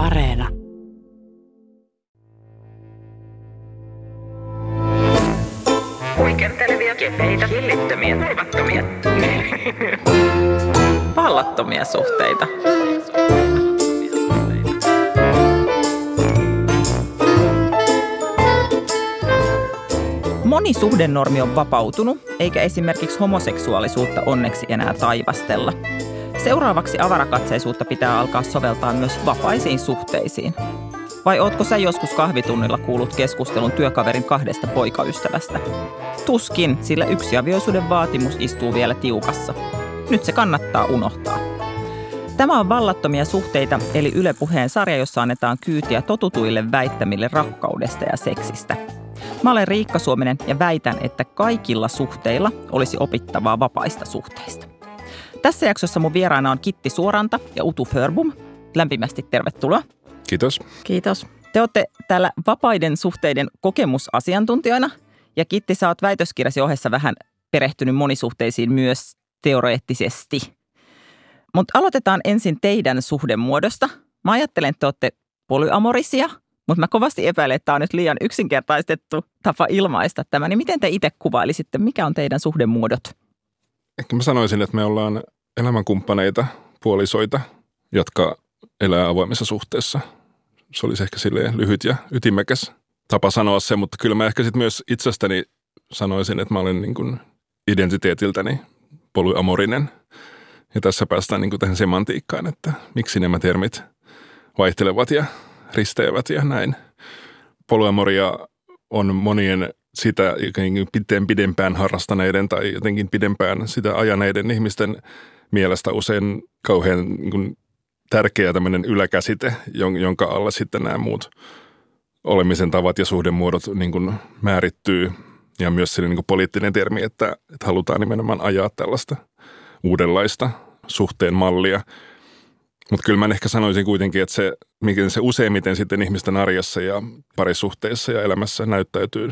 Areena. Huikentelevia, kepeitä, hillittömiä, turvattomia, vallattomia suhteita. Moni suhdenormi on vapautunut, eikä esimerkiksi homoseksuaalisuutta onneksi enää taivastella. Seuraavaksi avarakatseisuutta pitää alkaa soveltaa myös vapaisiin suhteisiin. Vai ootko sä joskus kahvitunnilla kuullut keskustelun työkaverin kahdesta poikaystävästä? Tuskin, sillä yksi avioisuuden vaatimus istuu vielä tiukassa. Nyt se kannattaa unohtaa. Tämä on Vallattomia suhteita, eli Yle Puheen sarja, jossa annetaan kyytiä totutuille väittämille rakkaudesta ja seksistä. Mä olen Riikka Suominen ja väitän, että kaikilla suhteilla olisi opittavaa vapaista suhteista. Tässä jaksossa mun vieraana on Kitti Suoranta ja Utu Förbum. Lämpimästi tervetuloa. Kiitos. Kiitos. Te olette täällä vapaiden suhteiden kokemusasiantuntijoina ja Kitti, sä oot väitöskirjasi ohessa vähän perehtynyt monisuhteisiin myös teoreettisesti. Mutta aloitetaan ensin teidän suhdemuodosta. Mä ajattelen, että te olette polyamorisia, mutta mä kovasti epäilen, että tämä on nyt liian yksinkertaistettu tapa ilmaista tämä. Niin miten te itse kuvailisitte, mikä on teidän suhdemuodot? Ehkä mä sanoisin, että me ollaan elämänkumppaneita, puolisoita, jotka elää avoimessa suhteessa. Se olisi ehkä silleen lyhyt ja ytimekäs tapa sanoa se, mutta kyllä mä ehkä sitten myös itsestäni sanoisin, että mä olen niin kuin identiteetiltäni polyamorinen. Ja tässä päästään niin kuin tähän semantiikkaan, että miksi nämä termit vaihtelevat ja risteävät ja näin. Polyamoria on monien sitä jotenkin pidempään harrastaneiden tai jotenkin pidempään sitä ajaneiden ihmisten mielestä usein kauhean niin tärkeä tämmöinen yläkäsite, jonka alla sitten nämä muut olemisen tavat ja suhdemuodot niin kuin määrittyy. Ja myös sellainen niin poliittinen termi, että, että halutaan nimenomaan ajaa tällaista uudenlaista suhteen mallia. Mutta kyllä mä ehkä sanoisin kuitenkin, että se, miten se useimmiten sitten ihmisten arjessa ja parisuhteissa ja elämässä näyttäytyy,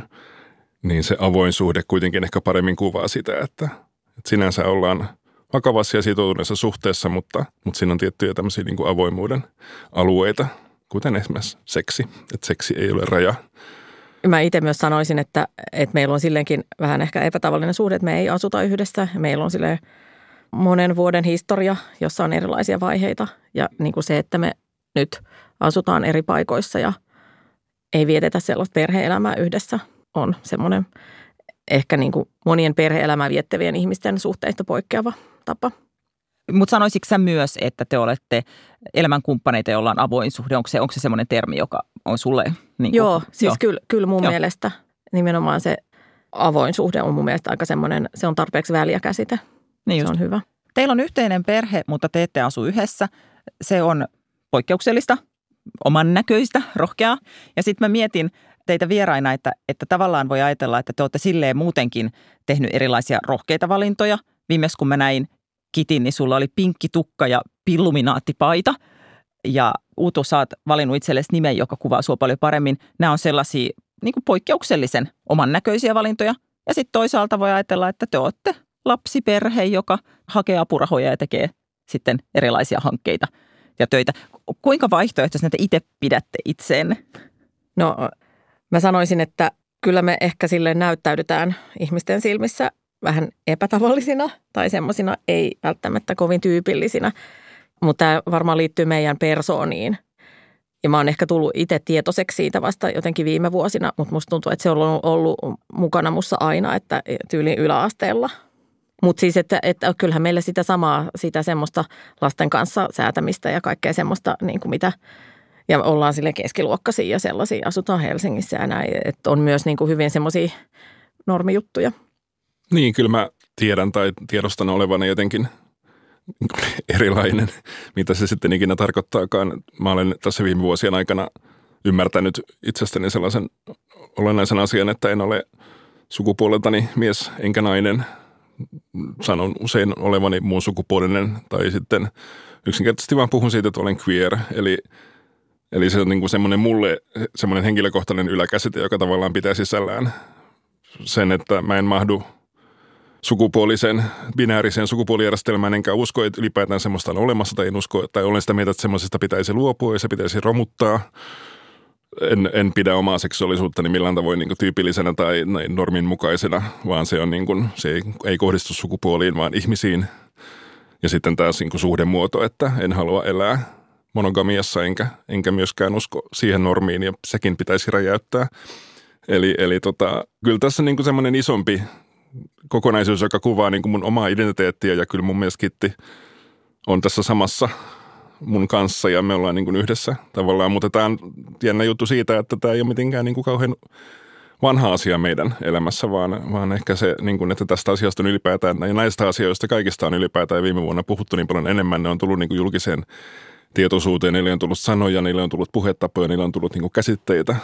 niin se avoin suhde kuitenkin ehkä paremmin kuvaa sitä, että, että sinänsä ollaan vakavassa ja sitoutuneessa suhteessa, mutta, mutta siinä on tiettyjä tämmöisiä niin kuin avoimuuden alueita, kuten esimerkiksi seksi, että seksi ei ole raja. Mä itse myös sanoisin, että, että meillä on silleenkin vähän ehkä epätavallinen suhde, että me ei asuta yhdessä. Meillä on silleen monen vuoden historia, jossa on erilaisia vaiheita. Ja niin kuin se, että me nyt asutaan eri paikoissa ja ei vietetä sellaista perhe-elämää yhdessä, on semmoinen ehkä niin kuin monien perhe-elämää viettävien ihmisten suhteista poikkeava tapa. Mutta sanoisitko sä myös, että te olette elämänkumppaneita, joilla on avoin suhde? Onko se, onko se semmoinen termi, joka on sulle? Niin kuin, joo, siis joo. Kyllä, kyllä mun Joo. mielestä nimenomaan se avoin suhde on mun mielestä aika semmoinen, se on tarpeeksi väliä käsite. Niin Se just. on hyvä. Teillä on yhteinen perhe, mutta te ette asu yhdessä. Se on poikkeuksellista, oman näköistä, rohkeaa. Ja sitten mä mietin teitä vieraina, että, että tavallaan voi ajatella, että te olette silleen muutenkin tehnyt erilaisia rohkeita valintoja. Viimeis kun mä näin Kitin, niin sulla oli pinkki tukka ja pilluminaattipaita. Ja Uutu, sä oot valinnut itsellesi nimen, joka kuvaa sua paljon paremmin. Nämä on sellaisia niin kuin poikkeuksellisen oman näköisiä valintoja. Ja sitten toisaalta voi ajatella, että te olette lapsiperhe, joka hakee apurahoja ja tekee sitten erilaisia hankkeita ja töitä. Kuinka vaihtoehtoisena te itse pidätte itseenne? No mä sanoisin, että kyllä me ehkä sille näyttäydytään ihmisten silmissä vähän epätavallisina tai semmoisina ei välttämättä kovin tyypillisinä. Mutta tämä varmaan liittyy meidän persooniin. Ja mä oon ehkä tullut itse tietoiseksi siitä vasta jotenkin viime vuosina, mutta musta tuntuu, että se on ollut- mukana mussa aina, että tyyliin yläasteella. Mutta siis, että, että kyllähän meillä sitä samaa, sitä semmoista lasten kanssa säätämistä ja kaikkea semmoista, niin kuin mitä, ja ollaan sille keskiluokkaisia ja sellaisia, asutaan Helsingissä ja näin, että on myös niin kuin hyvin semmoisia normijuttuja. Niin, kyllä mä tiedän tai tiedostan olevani jotenkin erilainen, mitä se sitten ikinä tarkoittaakaan. Mä olen tässä viime vuosien aikana ymmärtänyt itsestäni sellaisen olennaisen asian, että en ole sukupuoleltani mies enkä nainen. Sanon usein olevani muun sukupuolinen tai sitten yksinkertaisesti vaan puhun siitä, että olen queer. Eli, eli se on niin kuin semmoinen mulle semmoinen henkilökohtainen yläkäsite, joka tavallaan pitää sisällään sen, että mä en mahdu sukupuolisen, binääriseen sukupuolijärjestelmään, enkä usko, että ylipäätään semmoista on olemassa, tai en usko, tai olen sitä mieltä, että semmoisesta pitäisi luopua ja se pitäisi romuttaa. En, en pidä omaa seksuaalisuuttani millään tavoin niin tyypillisenä tai normin mukaisena, vaan se, on niin kuin, se ei, ei kohdistu sukupuoliin, vaan ihmisiin. Ja sitten taas niin suhdemuoto, että en halua elää monogamiassa, enkä, enkä myöskään usko siihen normiin, ja sekin pitäisi räjäyttää. Eli, eli tota, kyllä tässä niin semmoinen isompi kokonaisuus, joka kuvaa niin kuin mun omaa identiteettiä ja kyllä mun mielestä Kitti on tässä samassa mun kanssa ja me ollaan niin kuin yhdessä tavallaan. Mutta tämä on jännä juttu siitä, että tämä ei ole mitenkään niin kuin kauhean vanha asia meidän elämässä, vaan, vaan ehkä se, niin kuin, että tästä asiasta on ylipäätään, ja näistä asioista kaikista on ylipäätään viime vuonna puhuttu niin paljon enemmän, ne on tullut niin kuin julkiseen tietoisuuteen, niille on tullut sanoja, niille on tullut puhetapoja, niille on tullut niin kuin käsitteitä,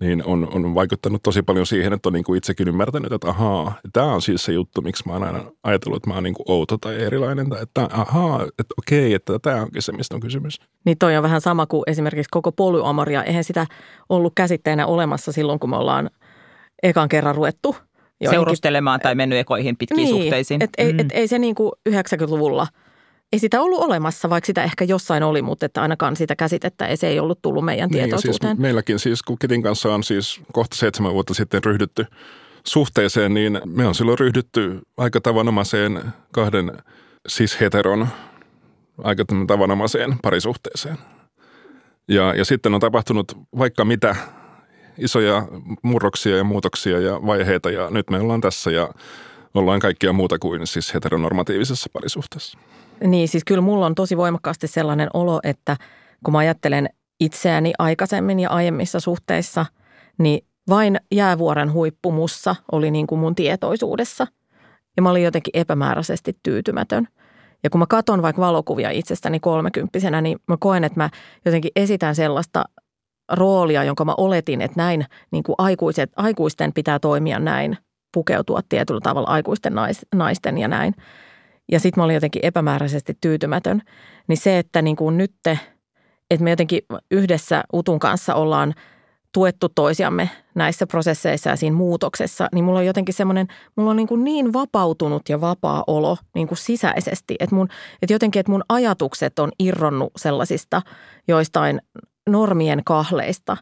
niin on, on vaikuttanut tosi paljon siihen, että on niin kuin itsekin ymmärtänyt, että ahaa, tämä on siis se juttu, miksi mä oon aina ajatellut, että mä oon niin kuin outo tai erilainen, tai että ahaa, että okei, että tämä onkin se, mistä on kysymys. Niin toi on vähän sama kuin esimerkiksi koko polyamoria. Eihän sitä ollut käsitteenä olemassa silloin, kun me ollaan ekan kerran ruvettu. Seurustelemaan tai mennyt ekoihin pitkiin niin, suhteisiin. Et, mm. et, et, ei se niin kuin 90-luvulla – ei sitä ollut olemassa, vaikka sitä ehkä jossain oli, mutta että ainakaan sitä käsitettä ei, se ei ollut tullut meidän niin, tietoisuuteen. Siis meilläkin siis, kun Kitin kanssa on siis kohta seitsemän vuotta sitten ryhdytty suhteeseen, niin me on silloin ryhdytty aika tavanomaiseen kahden siis heteron aika tavanomaiseen parisuhteeseen. Ja, ja sitten on tapahtunut vaikka mitä isoja murroksia ja muutoksia ja vaiheita ja nyt me ollaan tässä ja ollaan kaikkia muuta kuin siis heteronormatiivisessa parisuhteessa. Niin, siis kyllä mulla on tosi voimakkaasti sellainen olo, että kun mä ajattelen itseäni aikaisemmin ja aiemmissa suhteissa, niin vain jäävuoren huippu mussa oli niin kuin mun tietoisuudessa. Ja mä olin jotenkin epämääräisesti tyytymätön. Ja kun mä katson vaikka valokuvia itsestäni kolmekymppisenä, niin mä koen, että mä jotenkin esitän sellaista roolia, jonka mä oletin, että näin niin kuin aikuiset, aikuisten pitää toimia näin, pukeutua tietyllä tavalla aikuisten nais, naisten ja näin ja sitten mä olin jotenkin epämääräisesti tyytymätön, niin se, että niin kuin nyt, että me jotenkin yhdessä Utun kanssa ollaan tuettu toisiamme näissä prosesseissa ja siinä muutoksessa, niin mulla on jotenkin semmoinen, mulla on niin, kuin niin vapautunut ja vapaa olo niin kuin sisäisesti, että, mun, että jotenkin, että mun ajatukset on irronnut sellaisista joistain normien kahleista.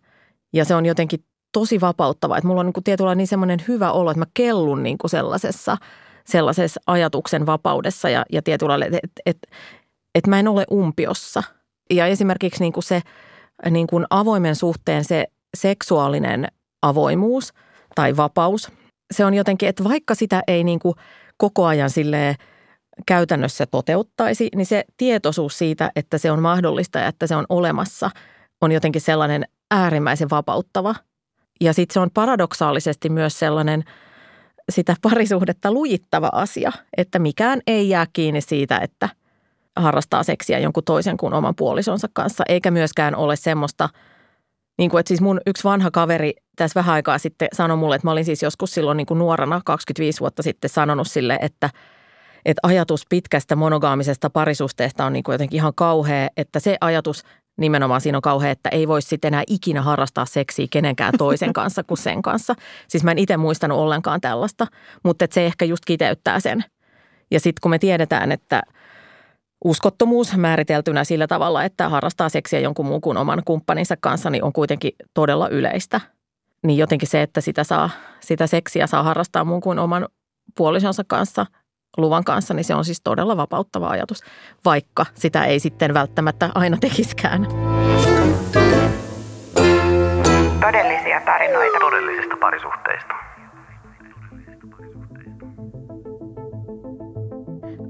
Ja se on jotenkin tosi vapauttava, että mulla on niin kuin tietyllä niin semmoinen hyvä olo, että mä kellun niin kuin sellaisessa – sellaisessa ajatuksen vapaudessa ja, ja tietyllä että et, et, et mä en ole umpiossa. Ja esimerkiksi niin kuin se niin kuin avoimen suhteen se seksuaalinen avoimuus tai vapaus, se on jotenkin, että vaikka sitä ei niin kuin koko ajan silleen käytännössä toteuttaisi, niin se tietoisuus siitä, että se on mahdollista ja että se on olemassa, on jotenkin sellainen äärimmäisen vapauttava. Ja sitten se on paradoksaalisesti myös sellainen – sitä parisuhdetta lujittava asia, että mikään ei jää kiinni siitä, että harrastaa seksiä jonkun toisen kuin oman puolisonsa kanssa, eikä myöskään ole semmoista, niin kuin, että siis mun yksi vanha kaveri tässä vähän aikaa sitten sanoi mulle, että mä olin siis joskus silloin niin kuin nuorana 25 vuotta sitten sanonut sille, että, että ajatus pitkästä monogaamisesta parisuhteesta on niin kuin jotenkin ihan kauhea, että se ajatus Nimenomaan siinä on kauhea, että ei voisi sitten enää ikinä harrastaa seksiä kenenkään toisen kanssa kuin sen kanssa. Siis mä en itse muistanut ollenkaan tällaista, mutta se ehkä just kiteyttää sen. Ja sitten kun me tiedetään, että uskottomuus määriteltynä sillä tavalla, että harrastaa seksiä jonkun muun kuin oman kumppaninsa kanssa, niin on kuitenkin todella yleistä. Niin jotenkin se, että sitä, saa, sitä seksiä saa harrastaa muun kuin oman puolisonsa kanssa – luvan kanssa, niin se on siis todella vapauttava ajatus, vaikka sitä ei sitten välttämättä aina tekiskään. Todellisia tarinoita todellisista parisuhteista.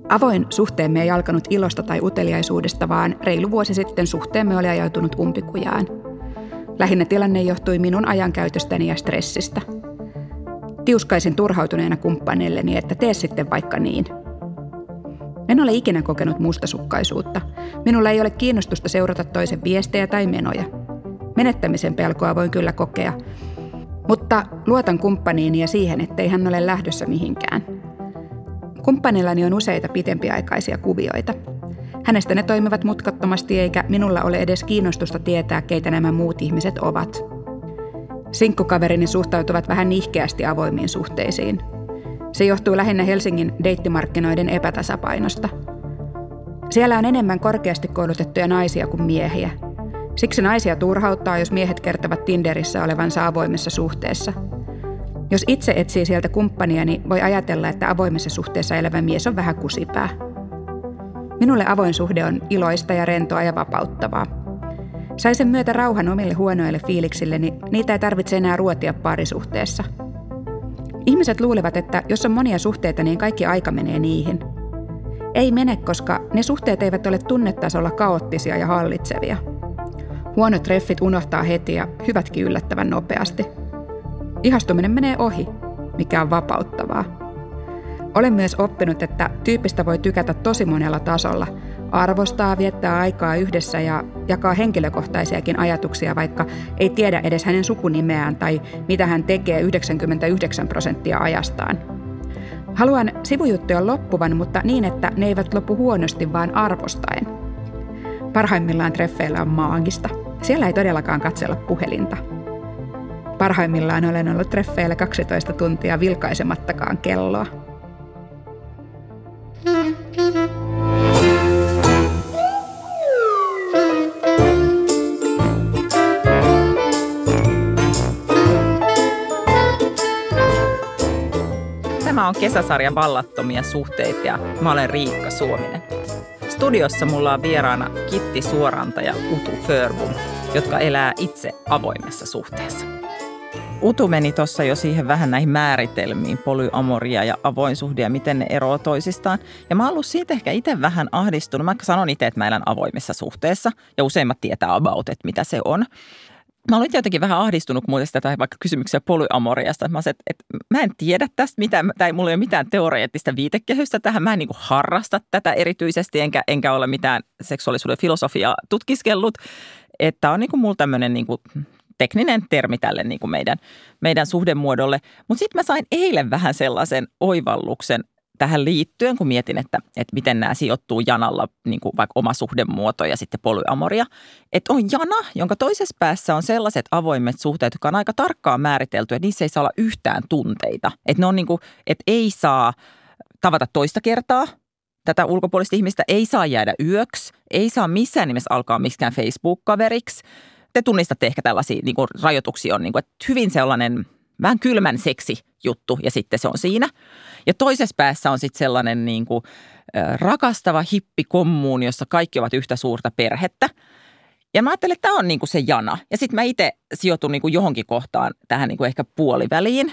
Avoin suhteemme ei alkanut ilosta tai uteliaisuudesta, vaan reilu vuosi sitten suhteemme oli ajautunut umpikujaan. Lähinnä tilanne johtui minun ajankäytöstäni ja stressistä – Tiuskaisin turhautuneena kumppanilleni, että tee sitten vaikka niin. En ole ikinä kokenut mustasukkaisuutta. Minulla ei ole kiinnostusta seurata toisen viestejä tai menoja. Menettämisen pelkoa voin kyllä kokea, mutta luotan kumppaniini ja siihen, ettei hän ole lähdössä mihinkään. Kumppanillani on useita pitempiaikaisia kuvioita. Hänestä ne toimivat mutkattomasti eikä minulla ole edes kiinnostusta tietää, keitä nämä muut ihmiset ovat – Sinkkukaverini suhtautuvat vähän nihkeästi avoimiin suhteisiin. Se johtuu lähinnä Helsingin deittimarkkinoiden epätasapainosta. Siellä on enemmän korkeasti koulutettuja naisia kuin miehiä. Siksi naisia turhauttaa, jos miehet kertovat Tinderissä olevansa avoimessa suhteessa. Jos itse etsii sieltä kumppania, niin voi ajatella, että avoimessa suhteessa elävä mies on vähän kusipää. Minulle avoin suhde on iloista ja rentoa ja vapauttavaa. Sai sen myötä rauhan omille huonoille fiiliksille, niin niitä ei tarvitse enää ruotia parisuhteessa. Ihmiset luulevat, että jos on monia suhteita, niin kaikki aika menee niihin. Ei mene, koska ne suhteet eivät ole tunnetasolla kaoottisia ja hallitsevia. Huonot treffit unohtaa heti ja hyvätkin yllättävän nopeasti. Ihastuminen menee ohi, mikä on vapauttavaa. Olen myös oppinut, että tyypistä voi tykätä tosi monella tasolla. Arvostaa, viettää aikaa yhdessä ja jakaa henkilökohtaisiakin ajatuksia, vaikka ei tiedä edes hänen sukunimeään tai mitä hän tekee 99 prosenttia ajastaan. Haluan sivujuttuja loppuvan, mutta niin, että ne eivät loppu huonosti, vaan arvostaen. Parhaimmillaan treffeillä on maagista. Siellä ei todellakaan katsella puhelinta. Parhaimmillaan olen ollut treffeillä 12 tuntia vilkaisemattakaan kelloa. On kesäsarja Vallattomia suhteita ja mä olen Riikka Suominen. Studiossa mulla on vieraana Kitti Suoranta ja Utu Förbum, jotka elää itse avoimessa suhteessa. Utu meni tuossa jo siihen vähän näihin määritelmiin, polyamoria ja avoinsuhde ja miten ne eroavat toisistaan. Ja mä oon ollut siitä ehkä itse vähän ahdistunut. Mä sanon itse, että mä elän avoimessa suhteessa ja useimmat tietää about, että mitä se on. Mä olin jotenkin vähän ahdistunut muuten tätä vaikka kysymyksiä polyamoriasta. Mä, että, että mä en tiedä tästä mitään, tai mulla ei ole mitään teoreettista viitekehystä tähän. Mä en niin kuin harrasta tätä erityisesti, enkä, enkä ole mitään seksuaalisuuden filosofiaa tutkiskellut. Että on niin mulla tämmöinen niin tekninen termi tälle niin kuin meidän, meidän suhdemuodolle. Mutta sitten mä sain eilen vähän sellaisen oivalluksen tähän liittyen, kun mietin, että, että miten nämä sijoittuu janalla, niin kuin vaikka oma suhdemuoto ja sitten polyamoria. Että on jana, jonka toisessa päässä on sellaiset avoimet suhteet, jotka on aika tarkkaan määritelty, että niissä ei saa olla yhtään tunteita. Että ne on niin kuin, että ei saa tavata toista kertaa, tätä ulkopuolista ihmistä ei saa jäädä yöksi, ei saa missään nimessä alkaa miksikään Facebook-kaveriksi – te tunnistatte ehkä tällaisia niin kuin rajoituksia on niin kuin, että hyvin sellainen vähän kylmän seksi juttu ja sitten se on siinä. Ja toisessa päässä on sitten sellainen niin kuin, rakastava hippikommuun, jossa kaikki ovat yhtä suurta perhettä. Ja mä ajattelin, että tämä on niin kuin se jana. Ja sitten mä itse sijoitun niin kuin johonkin kohtaan tähän niin kuin ehkä puoliväliin.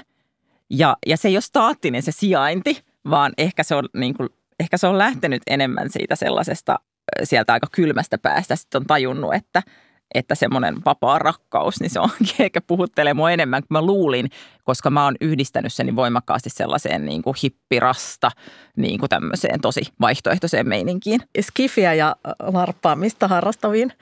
Ja, ja se ei ole staattinen se sijainti, vaan ehkä se on, niin kuin, ehkä se on lähtenyt enemmän siitä sellaisesta sieltä aika kylmästä päästä. Sitten on tajunnut, että – että semmoinen vapaa rakkaus, niin se onkin ehkä puhuttelee mua enemmän kuin mä luulin, koska mä oon yhdistänyt sen niin voimakkaasti sellaiseen niin kuin hippirasta, niin kuin tämmöiseen tosi vaihtoehtoiseen meininkiin. Skifiä ja larppaamista harrastaviin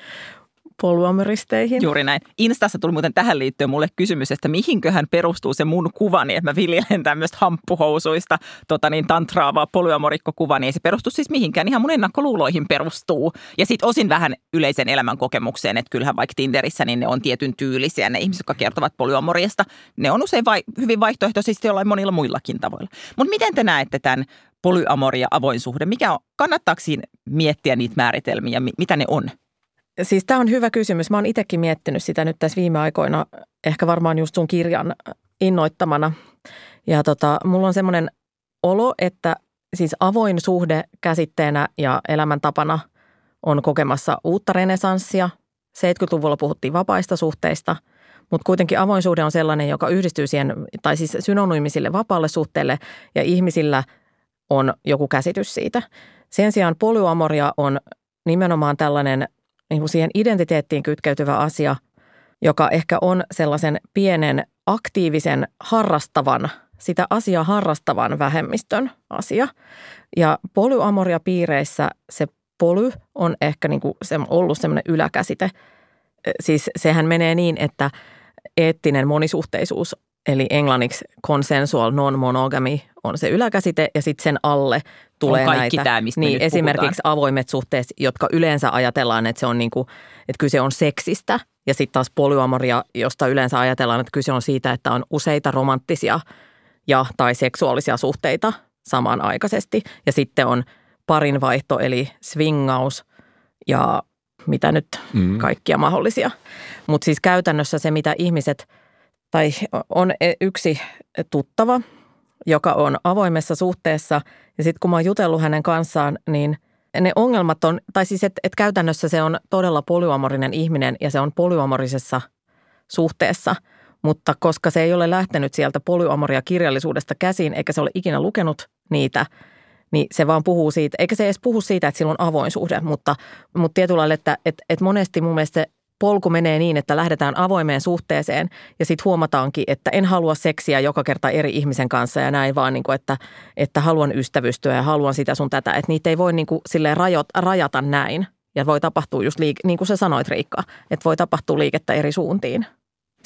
poluameristeihin. Juuri näin. Instassa tuli muuten tähän liittyen mulle kysymys, että mihinköhän perustuu se mun kuvani, että mä viljelen tämmöistä hamppuhousuista tota niin, tantraavaa polyamorikkokuvani. Niin se perustuu siis mihinkään, ihan mun ennakkoluuloihin perustuu. Ja sitten osin vähän yleisen elämän kokemukseen, että kyllähän vaikka Tinderissä niin ne on tietyn tyylisiä, ne ihmiset, jotka kertovat polyamoriasta. Ne on usein vai, hyvin vaihtoehtoisesti jollain monilla muillakin tavoilla. Mutta miten te näette tämän polyamoria avoin suhde? Mikä on, kannattaako siinä miettiä niitä määritelmiä, mitä ne on? Siis tämä on hyvä kysymys. Mä oon itsekin miettinyt sitä nyt tässä viime aikoina, ehkä varmaan just sun kirjan innoittamana. Ja tota, mulla on semmoinen olo, että siis avoin suhde käsitteenä ja elämäntapana on kokemassa uutta renesanssia. 70-luvulla puhuttiin vapaista suhteista, mutta kuitenkin avoin suhde on sellainen, joka yhdistyy siihen, tai siis synonyymisille vapaalle suhteelle ja ihmisillä on joku käsitys siitä. Sen sijaan polyamoria on nimenomaan tällainen niin kuin siihen identiteettiin kytkeytyvä asia, joka ehkä on sellaisen pienen aktiivisen harrastavan, sitä asiaa harrastavan vähemmistön asia. Ja polyamoria piireissä se poly on ehkä niin kuin se ollut semmoinen yläkäsite. Siis sehän menee niin, että eettinen monisuhteisuus, eli englanniksi consensual non-monogamy on se yläkäsite ja sitten sen alle tulee on kaikki näitä. Tämä, mistä niin, esimerkiksi puhutaan. avoimet suhteet, jotka yleensä ajatellaan, että se on niin kuin, että kyse on seksistä. Ja sitten taas polyamoria, josta yleensä ajatellaan, että kyse on siitä, että on useita romanttisia ja tai seksuaalisia suhteita samanaikaisesti. Ja sitten on parinvaihto eli swingaus ja mitä nyt mm. kaikkia mahdollisia. Mutta siis käytännössä se, mitä ihmiset, tai on e, yksi tuttava, joka on avoimessa suhteessa. Ja sitten kun mä oon jutellut hänen kanssaan, niin ne ongelmat on, tai siis että et käytännössä se on todella polyamorinen ihminen ja se on polyamorisessa suhteessa – mutta koska se ei ole lähtenyt sieltä polyamoria kirjallisuudesta käsin, eikä se ole ikinä lukenut niitä, niin se vaan puhuu siitä, eikä se edes puhu siitä, että sillä on avoin suhde, mutta, mutta tietyllä lailla, että, että, että monesti mun mielestä se polku menee niin, että lähdetään avoimeen suhteeseen ja sitten huomataankin, että en halua seksiä joka kerta eri ihmisen kanssa ja näin vaan, niin kuin, että, että haluan ystävystyä ja haluan sitä sun tätä. Että niitä ei voi niin kuin, silleen rajot, rajata näin ja voi tapahtua just liike, niin kuin sä sanoit Riikka, että voi tapahtua liikettä eri suuntiin.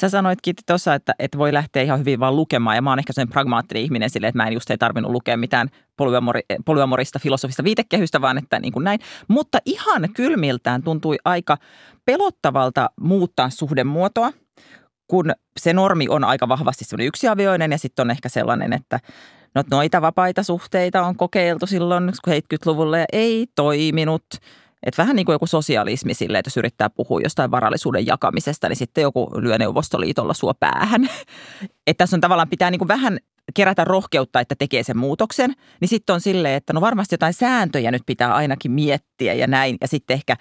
Sä sanoit Kiitti tuossa, että, että voi lähteä ihan hyvin vaan lukemaan ja mä oon ehkä sen pragmaattinen ihminen sille, että mä en just ei tarvinnut lukea mitään polyamori, polyamorista filosofista viitekehystä, vaan että niin kuin näin. Mutta ihan kylmiltään tuntui aika pelottavalta muuttaa suhdemuotoa, kun se normi on aika vahvasti semmoinen yksiavioinen ja sitten on ehkä sellainen, että no, noita vapaita suhteita on kokeiltu silloin 70-luvulla ja ei toiminut – että vähän niin kuin joku sosialismi sille, että jos yrittää puhua jostain varallisuuden jakamisesta, niin sitten joku lyö Neuvostoliitolla sua päähän. Että tässä on tavallaan pitää niin kuin vähän kerätä rohkeutta, että tekee sen muutoksen, niin sitten on silleen, että no varmasti jotain sääntöjä nyt pitää ainakin miettiä ja näin. Ja sitten ehkä,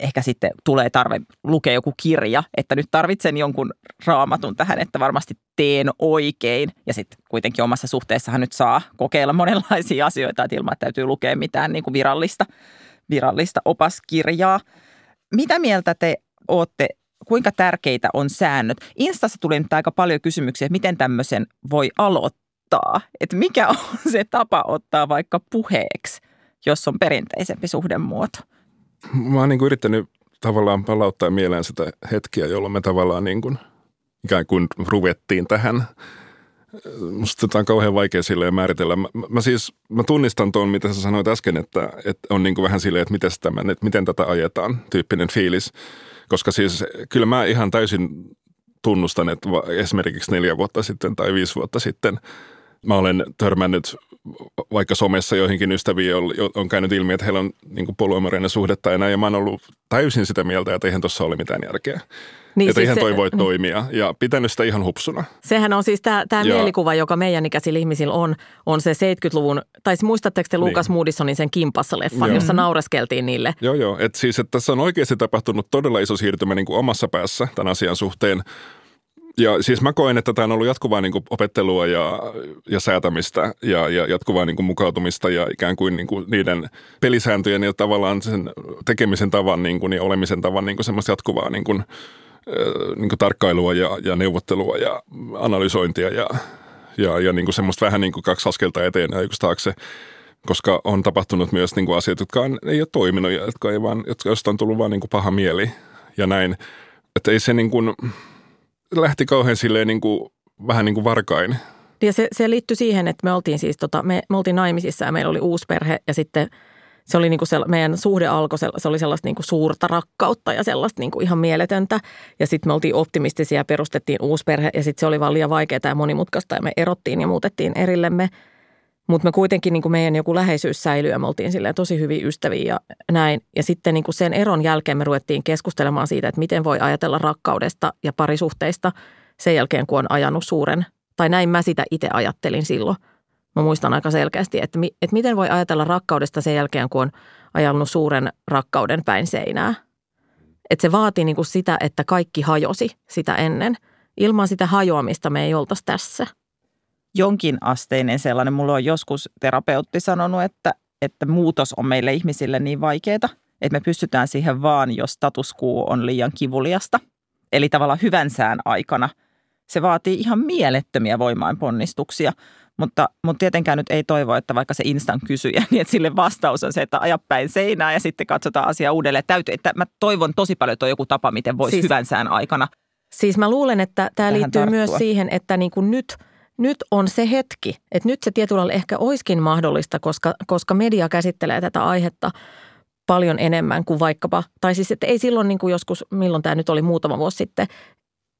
ehkä sitten tulee tarve lukea joku kirja, että nyt tarvitsen jonkun raamatun tähän, että varmasti teen oikein. Ja sitten kuitenkin omassa suhteessahan nyt saa kokeilla monenlaisia asioita, että ilman, että täytyy lukea mitään niin kuin virallista virallista opaskirjaa. Mitä mieltä te olette, kuinka tärkeitä on säännöt? Instassa tuli nyt aika paljon kysymyksiä, että miten tämmöisen voi aloittaa. Että mikä on se tapa ottaa vaikka puheeksi, jos on perinteisempi suhdemuoto? Mä oon niin kuin yrittänyt tavallaan palauttaa mieleen sitä hetkiä, jolloin me tavallaan niin kuin ikään kuin ruvettiin tähän – Musta tämä on kauhean vaikea silleen määritellä. Mä, mä siis, mä tunnistan tuon, mitä sä sanoit äsken, että, että on niin kuin vähän silleen, että, miten, tämän, että miten tätä ajetaan, tyyppinen fiilis. Koska siis kyllä mä ihan täysin tunnustan, että esimerkiksi neljä vuotta sitten tai viisi vuotta sitten mä olen törmännyt vaikka somessa joihinkin ystäviin on, on käynyt ilmi, että heillä on niin poluamorinen suhdetta ja näin, ja mä oon ollut täysin sitä mieltä, että eihän tuossa ole mitään järkeä. Niin, että siis ihan toi se, voi niin. toimia ja pitänyt sitä ihan hupsuna. Sehän on siis tämä mielikuva, joka meidän ikäisillä ihmisillä on, on se 70-luvun, tai muistatteko te Lukas niin. Moodisonin sen Kimpassa-leffan, joo. jossa naureskeltiin niille? Joo, joo. Että siis, että tässä on oikeasti tapahtunut todella iso siirtymä niin kuin omassa päässä tämän asian suhteen. Ja siis mä koen, että tämä on ollut jatkuvaa niin kuin opettelua ja, ja säätämistä ja, ja jatkuvaa niin kuin mukautumista ja ikään kuin, niin kuin niiden pelisääntöjen ja tavallaan sen tekemisen tavan niin kuin, ja olemisen tavan niin kuin semmoista jatkuvaa niin kuin, niin kuin tarkkailua ja, ja neuvottelua ja analysointia ja, ja, ja niin kuin semmoista vähän niin kuin kaksi askelta eteen ja yksi taakse, koska on tapahtunut myös niin kuin asiat, jotka on, ei ole toiminut ja jotka, ei vaan, jotka josta on tullut vaan niin kuin paha mieli ja näin. Että ei se niin kuin, lähti kauhean silleen niin kuin, vähän niin kuin varkain. Ja se, se liittyi siihen, että me oltiin siis, tota, me, me oltiin naimisissa ja meillä oli uusi perhe ja sitten – se oli niin kuin se, meidän suhde alkoi, se, se oli sellaista kuin suurta rakkautta ja sellaista kuin ihan mieletöntä. Ja sitten me oltiin optimistisia ja perustettiin uusi perhe ja sitten se oli vaan liian vaikeaa ja monimutkaista ja me erottiin ja muutettiin erillemme. Mutta me kuitenkin niin kuin meidän joku läheisyys säilyi ja me oltiin tosi hyviä ystäviä ja näin. Ja sitten niin kuin sen eron jälkeen me ruvettiin keskustelemaan siitä, että miten voi ajatella rakkaudesta ja parisuhteista sen jälkeen, kun on ajanut suuren, tai näin mä sitä itse ajattelin silloin – Mä muistan aika selkeästi, että, mi, että miten voi ajatella rakkaudesta sen jälkeen, kun on ajanut suuren rakkauden päin seinää. Että se vaatii niin kuin sitä, että kaikki hajosi sitä ennen. Ilman sitä hajoamista me ei oltaisi tässä. Jonkin asteinen sellainen. Mulla on joskus terapeutti sanonut, että, että muutos on meille ihmisille niin vaikeaa, että me pystytään siihen vaan, jos status quo on liian kivuliasta. Eli tavallaan hyvän sään aikana se vaatii ihan mielettömiä voimainponnistuksia – mutta, mutta tietenkään nyt ei toivo, että vaikka se instan kysyjä, niin että sille vastaus on se, että aja päin seinää ja sitten katsotaan asiaa uudelleen. Täytyy, että mä toivon tosi paljon, että on joku tapa, miten voisi siis, hyvän sään aikana. Siis mä luulen, että tämä liittyy tarttua. myös siihen, että niin kuin nyt, nyt on se hetki, että nyt se tietyllä ehkä olisikin mahdollista, koska, koska media käsittelee tätä aihetta paljon enemmän kuin vaikkapa, tai siis että ei silloin niin kuin joskus, milloin tämä nyt oli muutama vuosi sitten,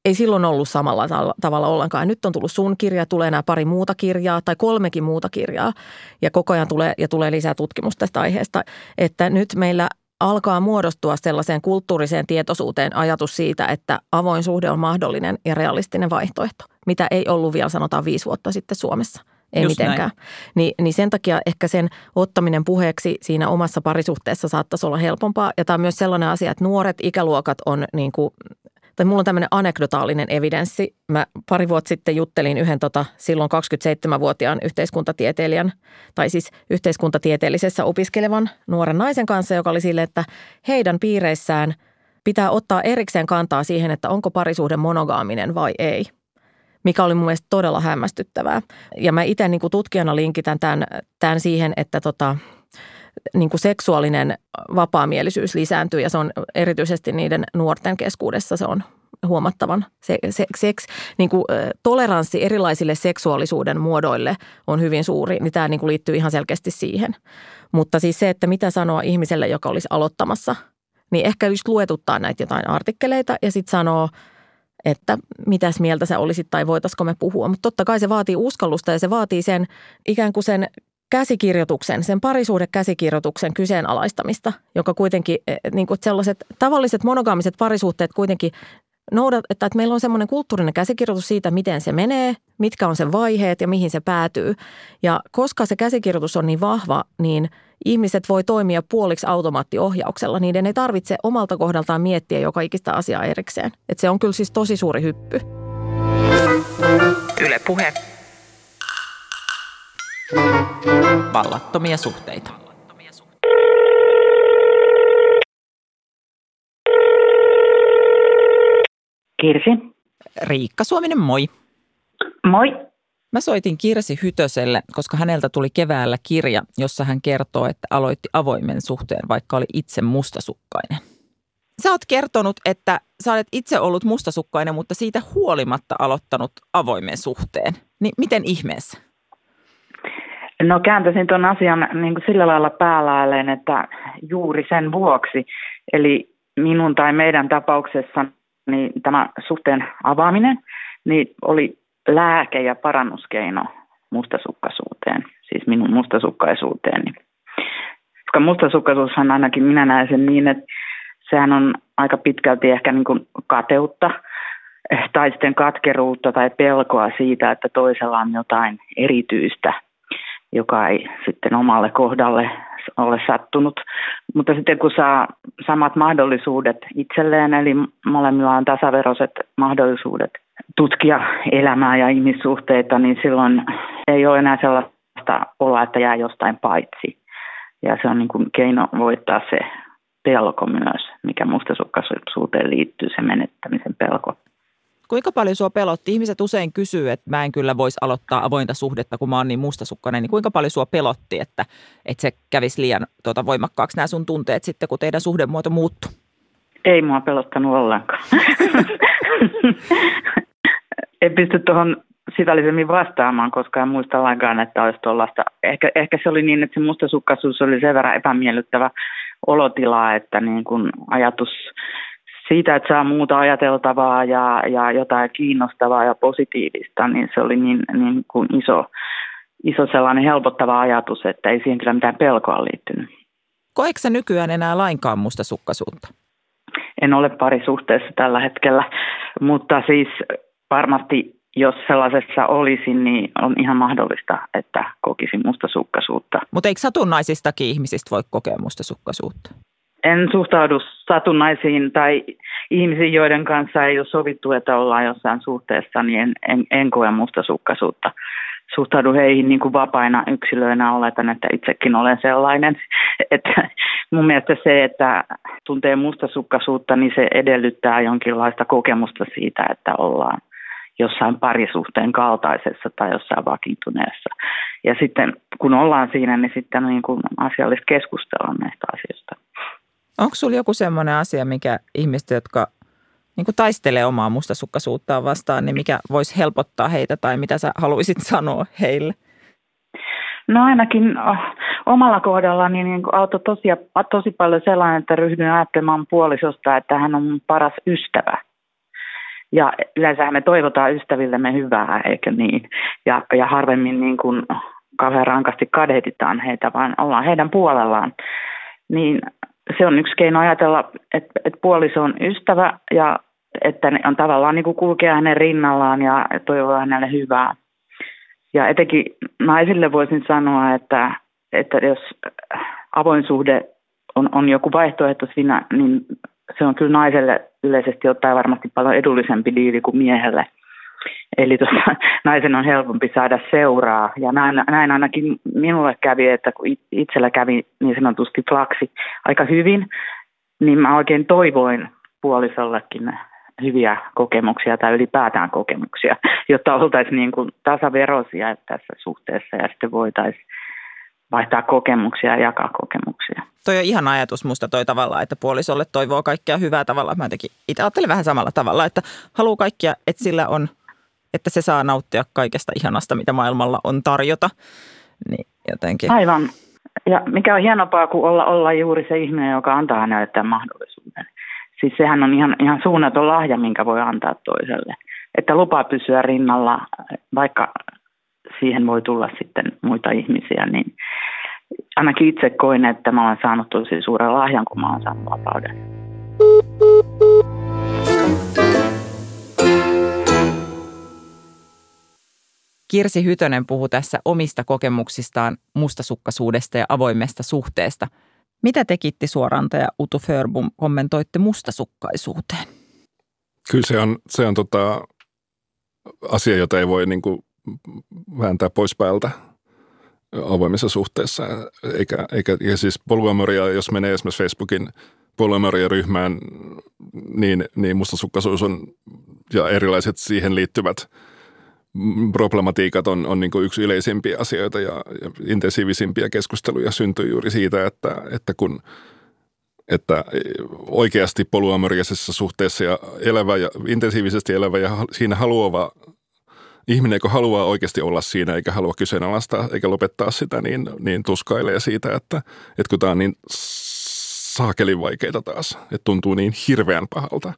ei silloin ollut samalla tavalla ollenkaan. Nyt on tullut sun kirja, tulee nämä pari muuta kirjaa tai kolmekin muuta kirjaa ja koko ajan tulee, ja tulee lisää tutkimusta tästä aiheesta. Että nyt meillä alkaa muodostua sellaiseen kulttuuriseen tietoisuuteen ajatus siitä, että avoin suhde on mahdollinen ja realistinen vaihtoehto, mitä ei ollut vielä sanotaan viisi vuotta sitten Suomessa. Ei Just mitenkään. Ni, niin sen takia ehkä sen ottaminen puheeksi siinä omassa parisuhteessa saattaisi olla helpompaa. Ja tämä on myös sellainen asia, että nuoret ikäluokat on niin kuin tai mulla on tämmöinen anekdotaalinen evidenssi. Mä pari vuotta sitten juttelin yhden tota, silloin 27-vuotiaan yhteiskuntatieteilijän, tai siis yhteiskuntatieteellisessä opiskelevan nuoren naisen kanssa, joka oli sille, että heidän piireissään pitää ottaa erikseen kantaa siihen, että onko parisuhde monogaaminen vai ei mikä oli mun mielestä todella hämmästyttävää. Ja mä itse niin tutkijana linkitän tämän, tämän siihen, että tota, niin kuin seksuaalinen vapaamielisyys lisääntyy ja se on erityisesti niiden nuorten keskuudessa se on huomattavan se, se, seks, niin kuin, toleranssi erilaisille seksuaalisuuden muodoille on hyvin suuri, niin tämä niin kuin liittyy ihan selkeästi siihen. Mutta siis se, että mitä sanoa ihmiselle, joka olisi aloittamassa, niin ehkä just luetuttaa näitä jotain artikkeleita ja sitten sanoo, että mitäs mieltä sä olisit tai voitaisiko me puhua. Mutta totta kai se vaatii uskallusta ja se vaatii sen ikään kuin sen käsikirjoituksen, sen parisuhdekäsikirjoituksen kyseenalaistamista, joka kuitenkin, eh, niin kuin sellaiset tavalliset monogaamiset parisuhteet kuitenkin noudat, että, että meillä on semmoinen kulttuurinen käsikirjoitus siitä, miten se menee, mitkä on sen vaiheet ja mihin se päätyy. Ja koska se käsikirjoitus on niin vahva, niin ihmiset voi toimia puoliksi automaattiohjauksella. Niiden ei tarvitse omalta kohdaltaan miettiä joka ikistä asiaa erikseen. Että se on kyllä siis tosi suuri hyppy. Yle puhe. Vallattomia suhteita. Kirsi. Riikka Suominen, moi. Moi. Mä soitin Kirsi Hytöselle, koska häneltä tuli keväällä kirja, jossa hän kertoo, että aloitti avoimen suhteen, vaikka oli itse mustasukkainen. Sä oot kertonut, että sä olet itse ollut mustasukkainen, mutta siitä huolimatta aloittanut avoimen suhteen. Niin miten ihmeessä? No kääntäisin tuon asian niin kuin sillä lailla päälailleen, että juuri sen vuoksi, eli minun tai meidän tapauksessa niin tämä suhteen avaaminen niin oli lääke ja parannuskeino mustasukkaisuuteen, siis minun mustasukkaisuuteeni. Koska mustasukkaisuushan ainakin minä näen sen niin, että sehän on aika pitkälti ehkä niin kuin kateutta tai sitten katkeruutta tai pelkoa siitä, että toisella on jotain erityistä – joka ei sitten omalle kohdalle ole sattunut. Mutta sitten kun saa samat mahdollisuudet itselleen, eli molemmilla on tasaveroiset mahdollisuudet tutkia elämää ja ihmissuhteita, niin silloin ei ole enää sellaista olla, että jää jostain paitsi. Ja se on niin kuin keino voittaa se pelko myös, mikä mustasukkaisuuteen liittyy, se menettämisen pelko. Kuinka paljon sua pelotti? Ihmiset usein kysyy, että mä en kyllä voisi aloittaa avointa suhdetta, kun mä oon niin mustasukkainen. Niin kuinka paljon sua pelotti, että, että se kävisi liian tuota, voimakkaaksi nämä sun tunteet sitten, kun teidän suhdemuoto muuttuu? Ei mua pelottanut ollenkaan. en pysty tuohon syvällisemmin vastaamaan, koska en muista lainkaan, että olisi tuollaista. Ehkä, ehkä se oli niin, että se mustasukkaisuus oli sen verran epämiellyttävä olotila, että niin kuin ajatus siitä, että saa muuta ajateltavaa ja, ja jotain kiinnostavaa ja positiivista, niin se oli niin, niin kuin iso, iso sellainen helpottava ajatus, että ei siihen kyllä mitään pelkoa liittynyt. Koetko sä nykyään enää lainkaan mustasukkaisuutta? En ole parisuhteessa tällä hetkellä, mutta siis varmasti jos sellaisessa olisin, niin on ihan mahdollista, että kokisin mustasukkaisuutta. Mutta eikö satunnaisistakin ihmisistä voi kokea mustasukkaisuutta? En suhtaudu satunnaisiin tai ihmisiin, joiden kanssa ei ole sovittu, että ollaan jossain suhteessa, niin en, en, en koe mustasukkaisuutta. Suhtaudun heihin niin kuin vapaina yksilöinä, oletan, että itsekin olen sellainen. Että mun mielestä se, että tuntee mustasukkaisuutta, niin se edellyttää jonkinlaista kokemusta siitä, että ollaan jossain parisuhteen kaltaisessa tai jossain vakiintuneessa. Ja sitten kun ollaan siinä, niin sitten niin kuin asiallista keskustella näistä asioista. Onko sulla joku semmoinen asia, mikä ihmiset, jotka niin kuin taistelee omaa mustasukkaisuuttaan vastaan, niin mikä voisi helpottaa heitä tai mitä sä haluaisit sanoa heille? No ainakin oh, omalla kohdalla niin, niin auto tosi, tosi paljon sellainen, että ryhdyin ajattelemaan puolisosta, että hän on paras ystävä. Ja yleensähän me toivotaan ystävillemme hyvää, eikö niin? Ja, ja harvemmin niin kuin kauhean rankasti kadehditaan heitä, vaan ollaan heidän puolellaan. Niin se on yksi keino ajatella, että, että puoliso on ystävä ja että ne on tavallaan niin kuin kulkea hänen rinnallaan ja toivoa hänelle hyvää. Ja etenkin naisille voisin sanoa, että, että jos avoin suhde on, on joku vaihtoehto siinä, niin se on kyllä naiselle yleisesti ottaen varmasti paljon edullisempi diili kuin miehelle. Eli tuossa, naisen on helpompi saada seuraa. Ja näin, näin ainakin minulle kävi, että kun itsellä kävi niin sanotusti flaksi aika hyvin, niin mä oikein toivoin puolisollekin hyviä kokemuksia tai ylipäätään kokemuksia, jotta oltaisiin niin kuin tasaveroisia tässä suhteessa ja sitten voitaisiin vaihtaa kokemuksia ja jakaa kokemuksia. Toi on ihan ajatus musta toi tavalla, että puolisolle toivoo kaikkea hyvää tavalla. Mä jotenkin itse ajattelen vähän samalla tavalla, että haluaa kaikkia, että sillä on, että se saa nauttia kaikesta ihanasta, mitä maailmalla on tarjota. Niin jotenkin. Aivan. Ja mikä on hienompaa kuin olla, olla juuri se ihminen, joka antaa hänelle tämän mahdollisuuden. Siis sehän on ihan, ihan suunnaton lahja, minkä voi antaa toiselle. Että lupaa pysyä rinnalla, vaikka siihen voi tulla sitten muita ihmisiä, niin ainakin itse koin, että mä olen saanut tosi suuren lahjan, kun mä olen saanut vapauden. Kirsi Hytönen puhuu tässä omista kokemuksistaan mustasukkaisuudesta ja avoimesta suhteesta. Mitä te Kitti Suoranta ja Utu Förbum kommentoitte mustasukkaisuuteen? Kyllä se on, se on tota, asia, jota ei voi niin kuin vääntää pois päältä avoimessa suhteessa. Eikä, eikä, ja siis polyamoria, jos menee esimerkiksi Facebookin polyamoria-ryhmään, niin, niin mustasukkaisuus on ja erilaiset siihen liittyvät problematiikat on, on niin yksi yleisimpiä asioita ja, ja intensiivisimpiä keskusteluja syntyy juuri siitä, että, että kun että oikeasti poluamoriasessa suhteessa ja elävä ja intensiivisesti elävä ja siinä haluava ihminen, joka haluaa oikeasti olla siinä eikä halua kyseenalaistaa eikä lopettaa sitä, niin, niin tuskailee siitä, että, että kun tämä on niin saakelin vaikeita taas, että tuntuu niin hirveän pahalta.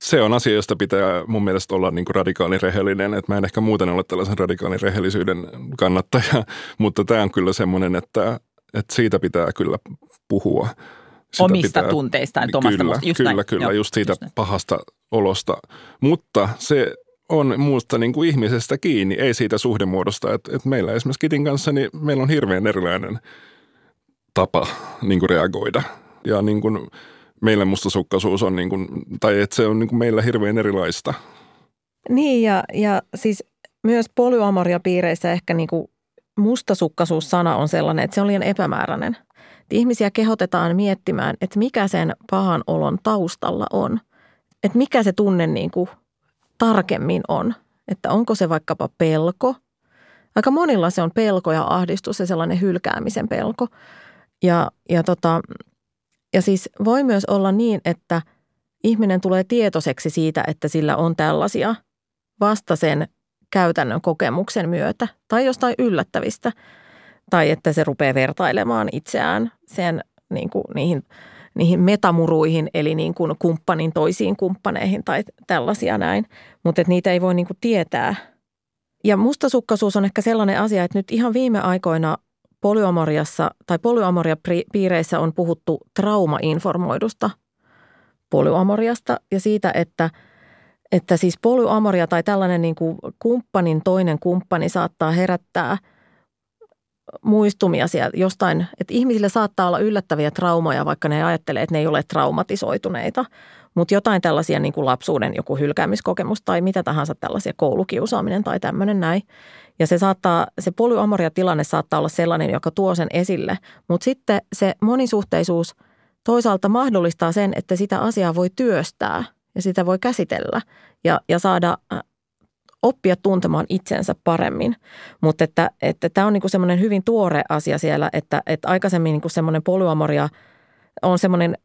Se on asia, josta pitää mun mielestä olla niin radikaalin rehellinen, että mä en ehkä muuten ole tällaisen radikaalin rehellisyyden kannattaja, mutta tämä on kyllä semmoinen, että, että siitä pitää kyllä puhua. Sitä Omista pitää, tunteistaan, kyllä, omasta just kyllä, näin. kyllä, Joo, just siitä just pahasta olosta. Mutta se on muusta niin kuin ihmisestä kiinni, ei siitä suhdemuodosta. Et, et meillä esimerkiksi Kitin kanssa, niin meillä on hirveän erilainen tapa niin kuin reagoida. Ja niin kuin meillä mustasukkaisuus on, niin kuin, tai että se on niin kuin meillä hirveän erilaista. Niin ja, ja siis myös polyamoria-piireissä ehkä niin kuin mustasukkaisuus-sana on sellainen, että se on liian epämääräinen. Ihmisiä kehotetaan miettimään, että mikä sen pahan olon taustalla on. Että mikä se tunne niin kuin tarkemmin on. Että onko se vaikkapa pelko. Aika monilla se on pelko ja ahdistus ja sellainen hylkäämisen pelko. Ja, ja, tota, ja siis voi myös olla niin, että ihminen tulee tietoiseksi siitä, että sillä on tällaisia vasta sen käytännön kokemuksen myötä tai jostain yllättävistä. Tai että se rupeaa vertailemaan itseään sen, niin kuin, niihin – niihin metamuruihin, eli niin kuin kumppanin toisiin kumppaneihin tai tällaisia näin. Mutta niitä ei voi niin kuin tietää. Ja mustasukkaisuus on ehkä sellainen asia, että nyt ihan viime aikoina polyamoriassa tai polyamoria-piireissä on puhuttu traumainformoidusta polyamoriasta ja siitä, että, että siis polyamoria tai tällainen niin kuin kumppanin toinen kumppani saattaa herättää – muistumia sieltä jostain, että ihmisille saattaa olla yllättäviä traumoja, vaikka ne ajattelee, että ne ei ole traumatisoituneita. Mutta jotain tällaisia niin kuin lapsuuden joku hylkäämiskokemus tai mitä tahansa tällaisia koulukiusaaminen tai tämmöinen näin. Ja se saattaa, se polyamoria tilanne saattaa olla sellainen, joka tuo sen esille. Mutta sitten se monisuhteisuus toisaalta mahdollistaa sen, että sitä asiaa voi työstää ja sitä voi käsitellä ja, ja saada oppia tuntemaan itsensä paremmin. Mutta että, että tämä on niinku semmoinen hyvin tuore asia siellä, että, että aikaisemmin niinku semmoinen polyamoria on semmoinen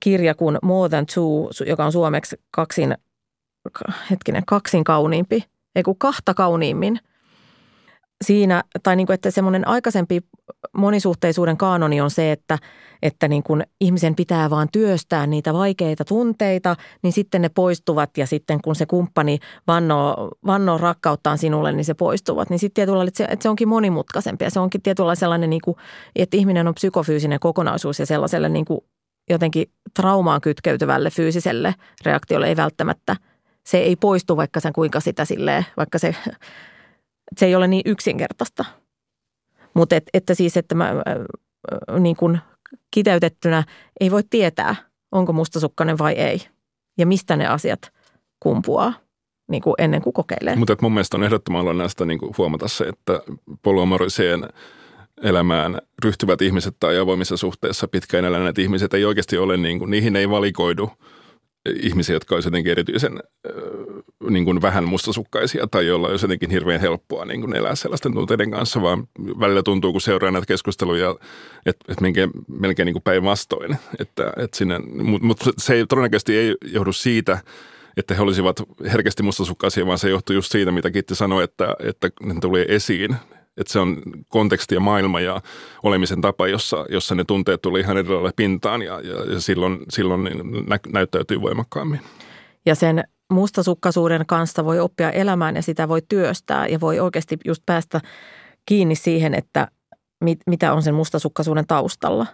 kirja kuin More Than Two, joka on suomeksi kaksin, hetkinen, kaksin kauniimpi, ei kun kahta kauniimmin. Siinä, tai niin kuin, että semmoinen aikaisempi monisuhteisuuden kaanoni on se, että, että niin kuin ihmisen pitää vaan työstää niitä vaikeita tunteita, niin sitten ne poistuvat ja sitten kun se kumppani vannoo, vannoo rakkauttaan sinulle, niin se poistuvat. Niin sitten tietyllä että se, että se onkin monimutkaisempi ja se onkin tietyllä sellainen, niin kuin, että ihminen on psykofyysinen kokonaisuus ja sellaiselle niin kuin jotenkin traumaan kytkeytyvälle fyysiselle reaktiolle ei välttämättä, se ei poistu vaikka sen kuinka sitä silleen, vaikka se, se ei ole niin yksinkertaista. Mutta et, että siis, että mä niin kuin kiteytettynä ei voi tietää, onko mustasukkainen vai ei. Ja mistä ne asiat kumpuaa niin kuin ennen kuin kokeilee. Mutta mun mielestä on ehdottoman näistä niin kuin huomata se, että polyamoriseen elämään ryhtyvät ihmiset tai avoimissa suhteissa pitkään eläneet ihmiset ei oikeasti ole, niin kuin, niihin ei valikoidu ihmisiä, jotka olisivat jotenkin erityisen niin kuin vähän mustasukkaisia tai joilla olisi jotenkin hirveän helppoa niin kuin elää sellaisten tunteiden kanssa, vaan välillä tuntuu, kun seuraa näitä keskusteluja, että, että melkein, melkein niin kuin päinvastoin. Että, että mutta, mutta se ei, todennäköisesti ei johdu siitä, että he olisivat herkästi mustasukkaisia, vaan se johtuu just siitä, mitä Kitti sanoi, että, että ne tulee esiin että se on konteksti ja maailma ja olemisen tapa, jossa, jossa ne tunteet tuli ihan eri pintaan ja, ja, ja silloin, silloin nä, näyttäytyy voimakkaammin. Ja sen mustasukkaisuuden kanssa voi oppia elämään ja sitä voi työstää ja voi oikeasti just päästä kiinni siihen, että mit, mitä on sen mustasukkaisuuden taustalla.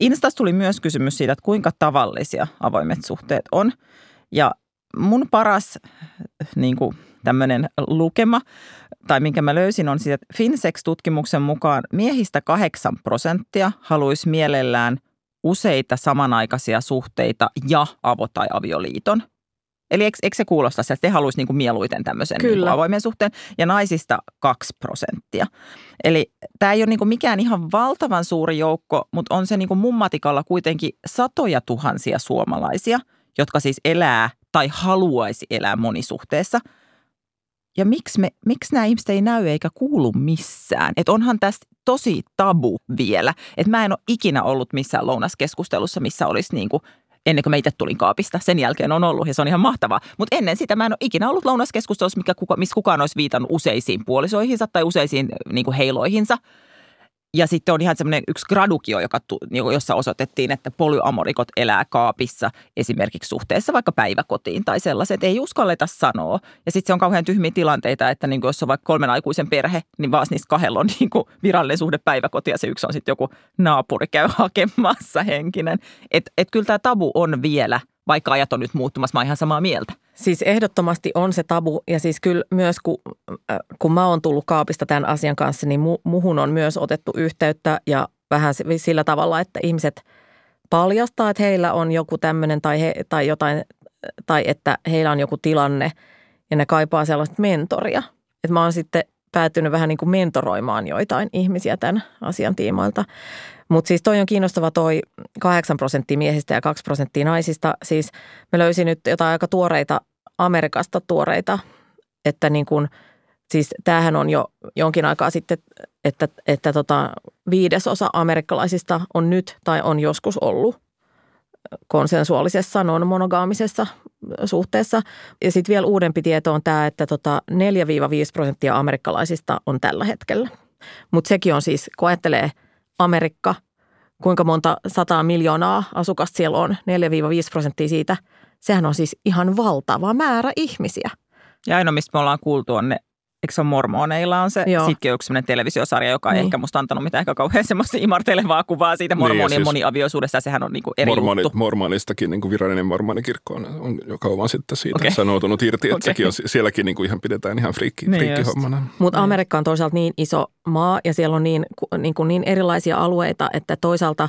Instasta tuli myös kysymys siitä, että kuinka tavallisia avoimet suhteet on. Ja mun paras niin kuin tämmöinen lukema, tai minkä mä löysin, on siitä, että Finsex-tutkimuksen mukaan miehistä 8 prosenttia haluaisi mielellään useita samanaikaisia suhteita ja avo- tai avioliiton. Eli eikö, eikö se kuulosta että te haluaisi niin kuin mieluiten tämmöisen Niin kuin avoimen suhteen, ja naisista 2 prosenttia. Eli tämä ei ole niin mikään ihan valtavan suuri joukko, mutta on se niin kuin mun matikalla kuitenkin satoja tuhansia suomalaisia, jotka siis elää tai haluaisi elää monisuhteessa – ja miksi, me, miksi nämä ihmiset ei näy eikä kuulu missään? Et onhan tästä tosi tabu vielä. Että mä en ole ikinä ollut missään lounaskeskustelussa, missä olisi niin kuin ennen kuin mä itse tulin kaapista. Sen jälkeen on ollut ja se on ihan mahtavaa. Mutta ennen sitä mä en ole ikinä ollut lounaskeskustelussa, mikä kuka, missä kukaan olisi viitannut useisiin puolisoihinsa tai useisiin niin kuin heiloihinsa – ja sitten on ihan semmoinen yksi gradukio, joka, niin jossa osoitettiin, että polyamorikot elää kaapissa esimerkiksi suhteessa vaikka päiväkotiin tai sellaiset. Ei uskalleta sanoa. Ja sitten se on kauhean tyhmiä tilanteita, että niin jos on vaikka kolmen aikuisen perhe, niin vaan niistä kahdella on niin virallinen suhde päiväkoti ja se yksi on sitten joku naapuri käy hakemassa henkinen. Että et kyllä tämä tabu on vielä, vaikka ajat on nyt muuttumassa, mä oon ihan samaa mieltä. Siis ehdottomasti on se tabu ja siis kyllä myös kun, äh, kun mä oon tullut kaapista tämän asian kanssa, niin mu, muhun on myös otettu yhteyttä ja vähän sillä tavalla, että ihmiset paljastaa, että heillä on joku tämmöinen tai, he, tai jotain, tai että heillä on joku tilanne ja ne kaipaa sellaista mentoria. Että mä oon sitten päätynyt vähän niin kuin mentoroimaan joitain ihmisiä tämän asian tiimoilta. Mutta siis toi on kiinnostava toi 8 prosenttia miehistä ja 2 prosenttia naisista. Siis me löysin nyt jotain aika tuoreita Amerikasta tuoreita, että niin kuin, siis tämähän on jo jonkin aikaa sitten, että, että tota, viidesosa amerikkalaisista on nyt tai on joskus ollut konsensuaalisessa non-monogaamisessa suhteessa. Ja sitten vielä uudempi tieto on tämä, että tota 4-5 prosenttia amerikkalaisista on tällä hetkellä. Mutta sekin on siis, kun ajattelee Amerikka, kuinka monta sataa miljoonaa asukasta siellä on, 4-5 prosenttia siitä – sehän on siis ihan valtava määrä ihmisiä. Ja ainoa, mistä me ollaan kuultu, on ne eikö se on mormoneilla on se, Joo. sitkin on yksi sellainen televisiosarja, joka niin. ei ehkä musta antanut mitään ehkä kauhean semmoista imartelevaa kuvaa siitä mormonien niin, siis moniavioisuudesta, ja sehän on niin kuin eri mormonit, juttu. Mormonistakin niin kuin virallinen mormonikirkko on, on jo kauan sitten siitä okay. sanoutunut irti, että okay. sekin on, sielläkin niin kuin ihan pidetään ihan friikki, niin friikkihommana. Mutta niin. Amerikka on toisaalta niin iso maa, ja siellä on niin, niin, kuin niin erilaisia alueita, että toisaalta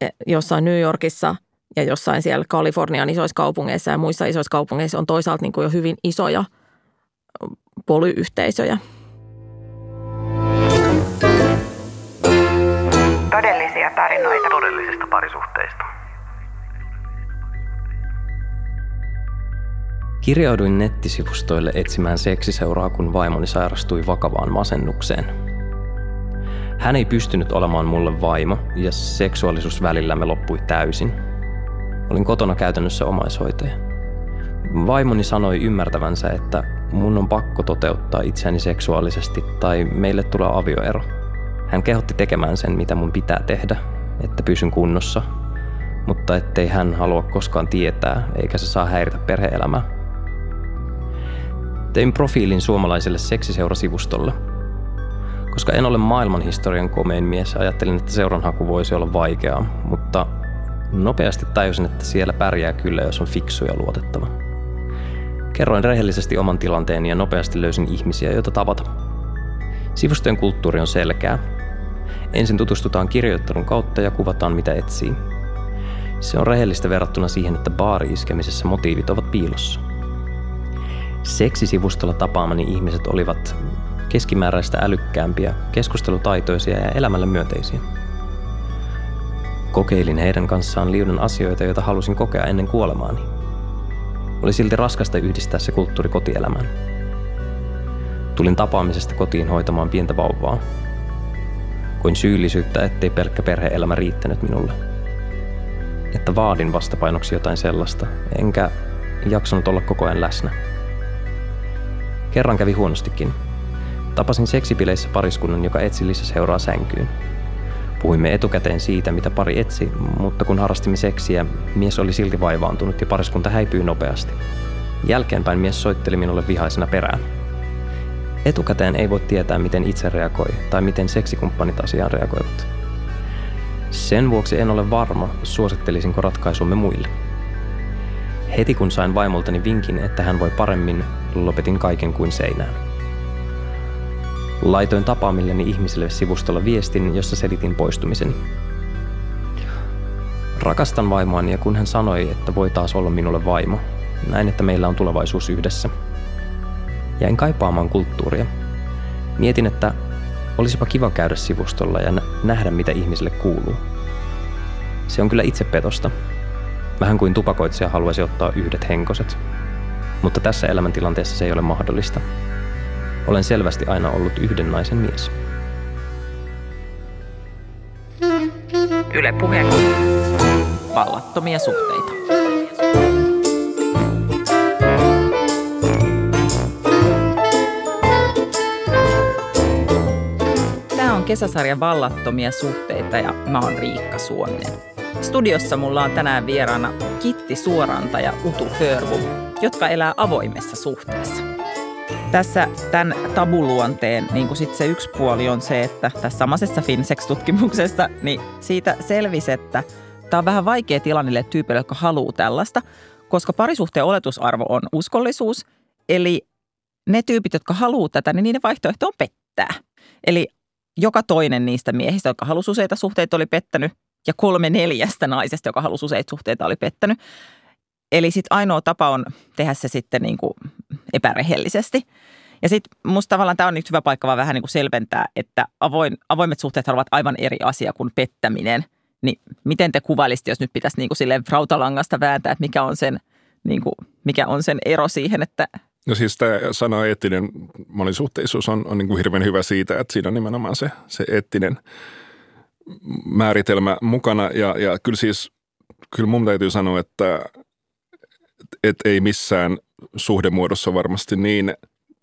e, jossain New Yorkissa – ja jossain siellä Kalifornian isoissa kaupungeissa ja muissa isoissa kaupungeissa on toisaalta niin kuin jo hyvin isoja polyyhteisöjä. Todellisia tarinoita todellisista parisuhteista. Kirjauduin nettisivustoille etsimään seksiseuraa, kun vaimoni sairastui vakavaan masennukseen. Hän ei pystynyt olemaan mulle vaimo ja seksuaalisuus välillämme loppui täysin – Olin kotona käytännössä omaishoitaja. Vaimoni sanoi ymmärtävänsä, että mun on pakko toteuttaa itseäni seksuaalisesti tai meille tulee avioero. Hän kehotti tekemään sen, mitä mun pitää tehdä, että pysyn kunnossa, mutta ettei hän halua koskaan tietää eikä se saa häiritä perheelämää. Tein profiilin suomalaiselle seksiseurasivustolle. Koska en ole maailmanhistorian komein mies, ajattelin, että seuranhaku voisi olla vaikeaa, mutta nopeasti tajusin, että siellä pärjää kyllä, jos on fiksu ja luotettava. Kerroin rehellisesti oman tilanteeni ja nopeasti löysin ihmisiä, joita tavata. Sivustojen kulttuuri on selkeä. Ensin tutustutaan kirjoittelun kautta ja kuvataan mitä etsii. Se on rehellistä verrattuna siihen, että baari-iskemisessä motiivit ovat piilossa. Seksisivustolla tapaamani ihmiset olivat keskimääräistä älykkäämpiä, keskustelutaitoisia ja elämälle myönteisiä. Kokeilin heidän kanssaan liudan asioita, joita halusin kokea ennen kuolemaani. Oli silti raskasta yhdistää se kulttuuri kotielämään. Tulin tapaamisesta kotiin hoitamaan pientä vauvaa. Koin syyllisyyttä, ettei pelkkä perheelämä riittänyt minulle. Että vaadin vastapainoksi jotain sellaista, enkä jaksanut olla koko ajan läsnä. Kerran kävi huonostikin. Tapasin seksipileissä pariskunnan, joka etsi lisäseuraa sänkyyn. Puhuimme etukäteen siitä, mitä pari etsi, mutta kun harrastimme seksiä, mies oli silti vaivaantunut ja pariskunta häipyi nopeasti. Jälkeenpäin mies soitteli minulle vihaisena perään. Etukäteen ei voi tietää, miten itse reagoi tai miten seksikumppanit asiaan reagoivat. Sen vuoksi en ole varma, suosittelisinko ratkaisumme muille. Heti kun sain vaimoltani vinkin, että hän voi paremmin, lopetin kaiken kuin seinään. Laitoin tapaamilleni ihmisille sivustolla viestin, jossa selitin poistumiseni. Rakastan vaimoani ja kun hän sanoi, että voi taas olla minulle vaimo, näin, että meillä on tulevaisuus yhdessä. Jäin kaipaamaan kulttuuria. Mietin, että olisipa kiva käydä sivustolla ja nähdä, mitä ihmisille kuuluu. Se on kyllä itsepetosta. Vähän kuin tupakoitsija haluaisi ottaa yhdet henkoset. Mutta tässä elämäntilanteessa se ei ole mahdollista. Olen selvästi aina ollut yhden naisen mies. Yle Puhe. Vallattomia suhteita. Tämä on kesäsarja Vallattomia suhteita ja mä oon Riikka Suominen. Studiossa mulla on tänään vieraana Kitti Suoranta ja Utu Förvu, jotka elää avoimessa suhteessa. Tässä tämän tabuluonteen niin kuin sit se yksi puoli on se, että tässä samaisessa Finsex-tutkimuksessa niin siitä selvisi, että tämä on vähän vaikea tilanne niille jotka haluaa tällaista, koska parisuhteen oletusarvo on uskollisuus. Eli ne tyypit, jotka haluaa tätä, niin niiden vaihtoehto on pettää. Eli joka toinen niistä miehistä, jotka halusi useita suhteita, oli pettänyt, ja kolme neljästä naisesta, joka halusi useita suhteita, oli pettänyt. Eli sitten ainoa tapa on tehdä se sitten niin kuin epärehellisesti. Ja sitten musta tavallaan tämä on nyt hyvä paikka vaan vähän niin kuin selventää, että avoin, avoimet suhteet ovat aivan eri asia kuin pettäminen. Niin miten te kuvailisitte, jos nyt pitäisi niin kuin silleen rautalangasta vääntää, että mikä on sen, niin kuin, mikä on sen ero siihen, että No siis tämä sana eettinen monisuhteisuus on, on niin kuin hirveän hyvä siitä, että siinä on nimenomaan se, se eettinen määritelmä mukana. Ja, ja kyllä siis, kyllä mun täytyy sanoa, että et ei missään suhdemuodossa varmasti niin,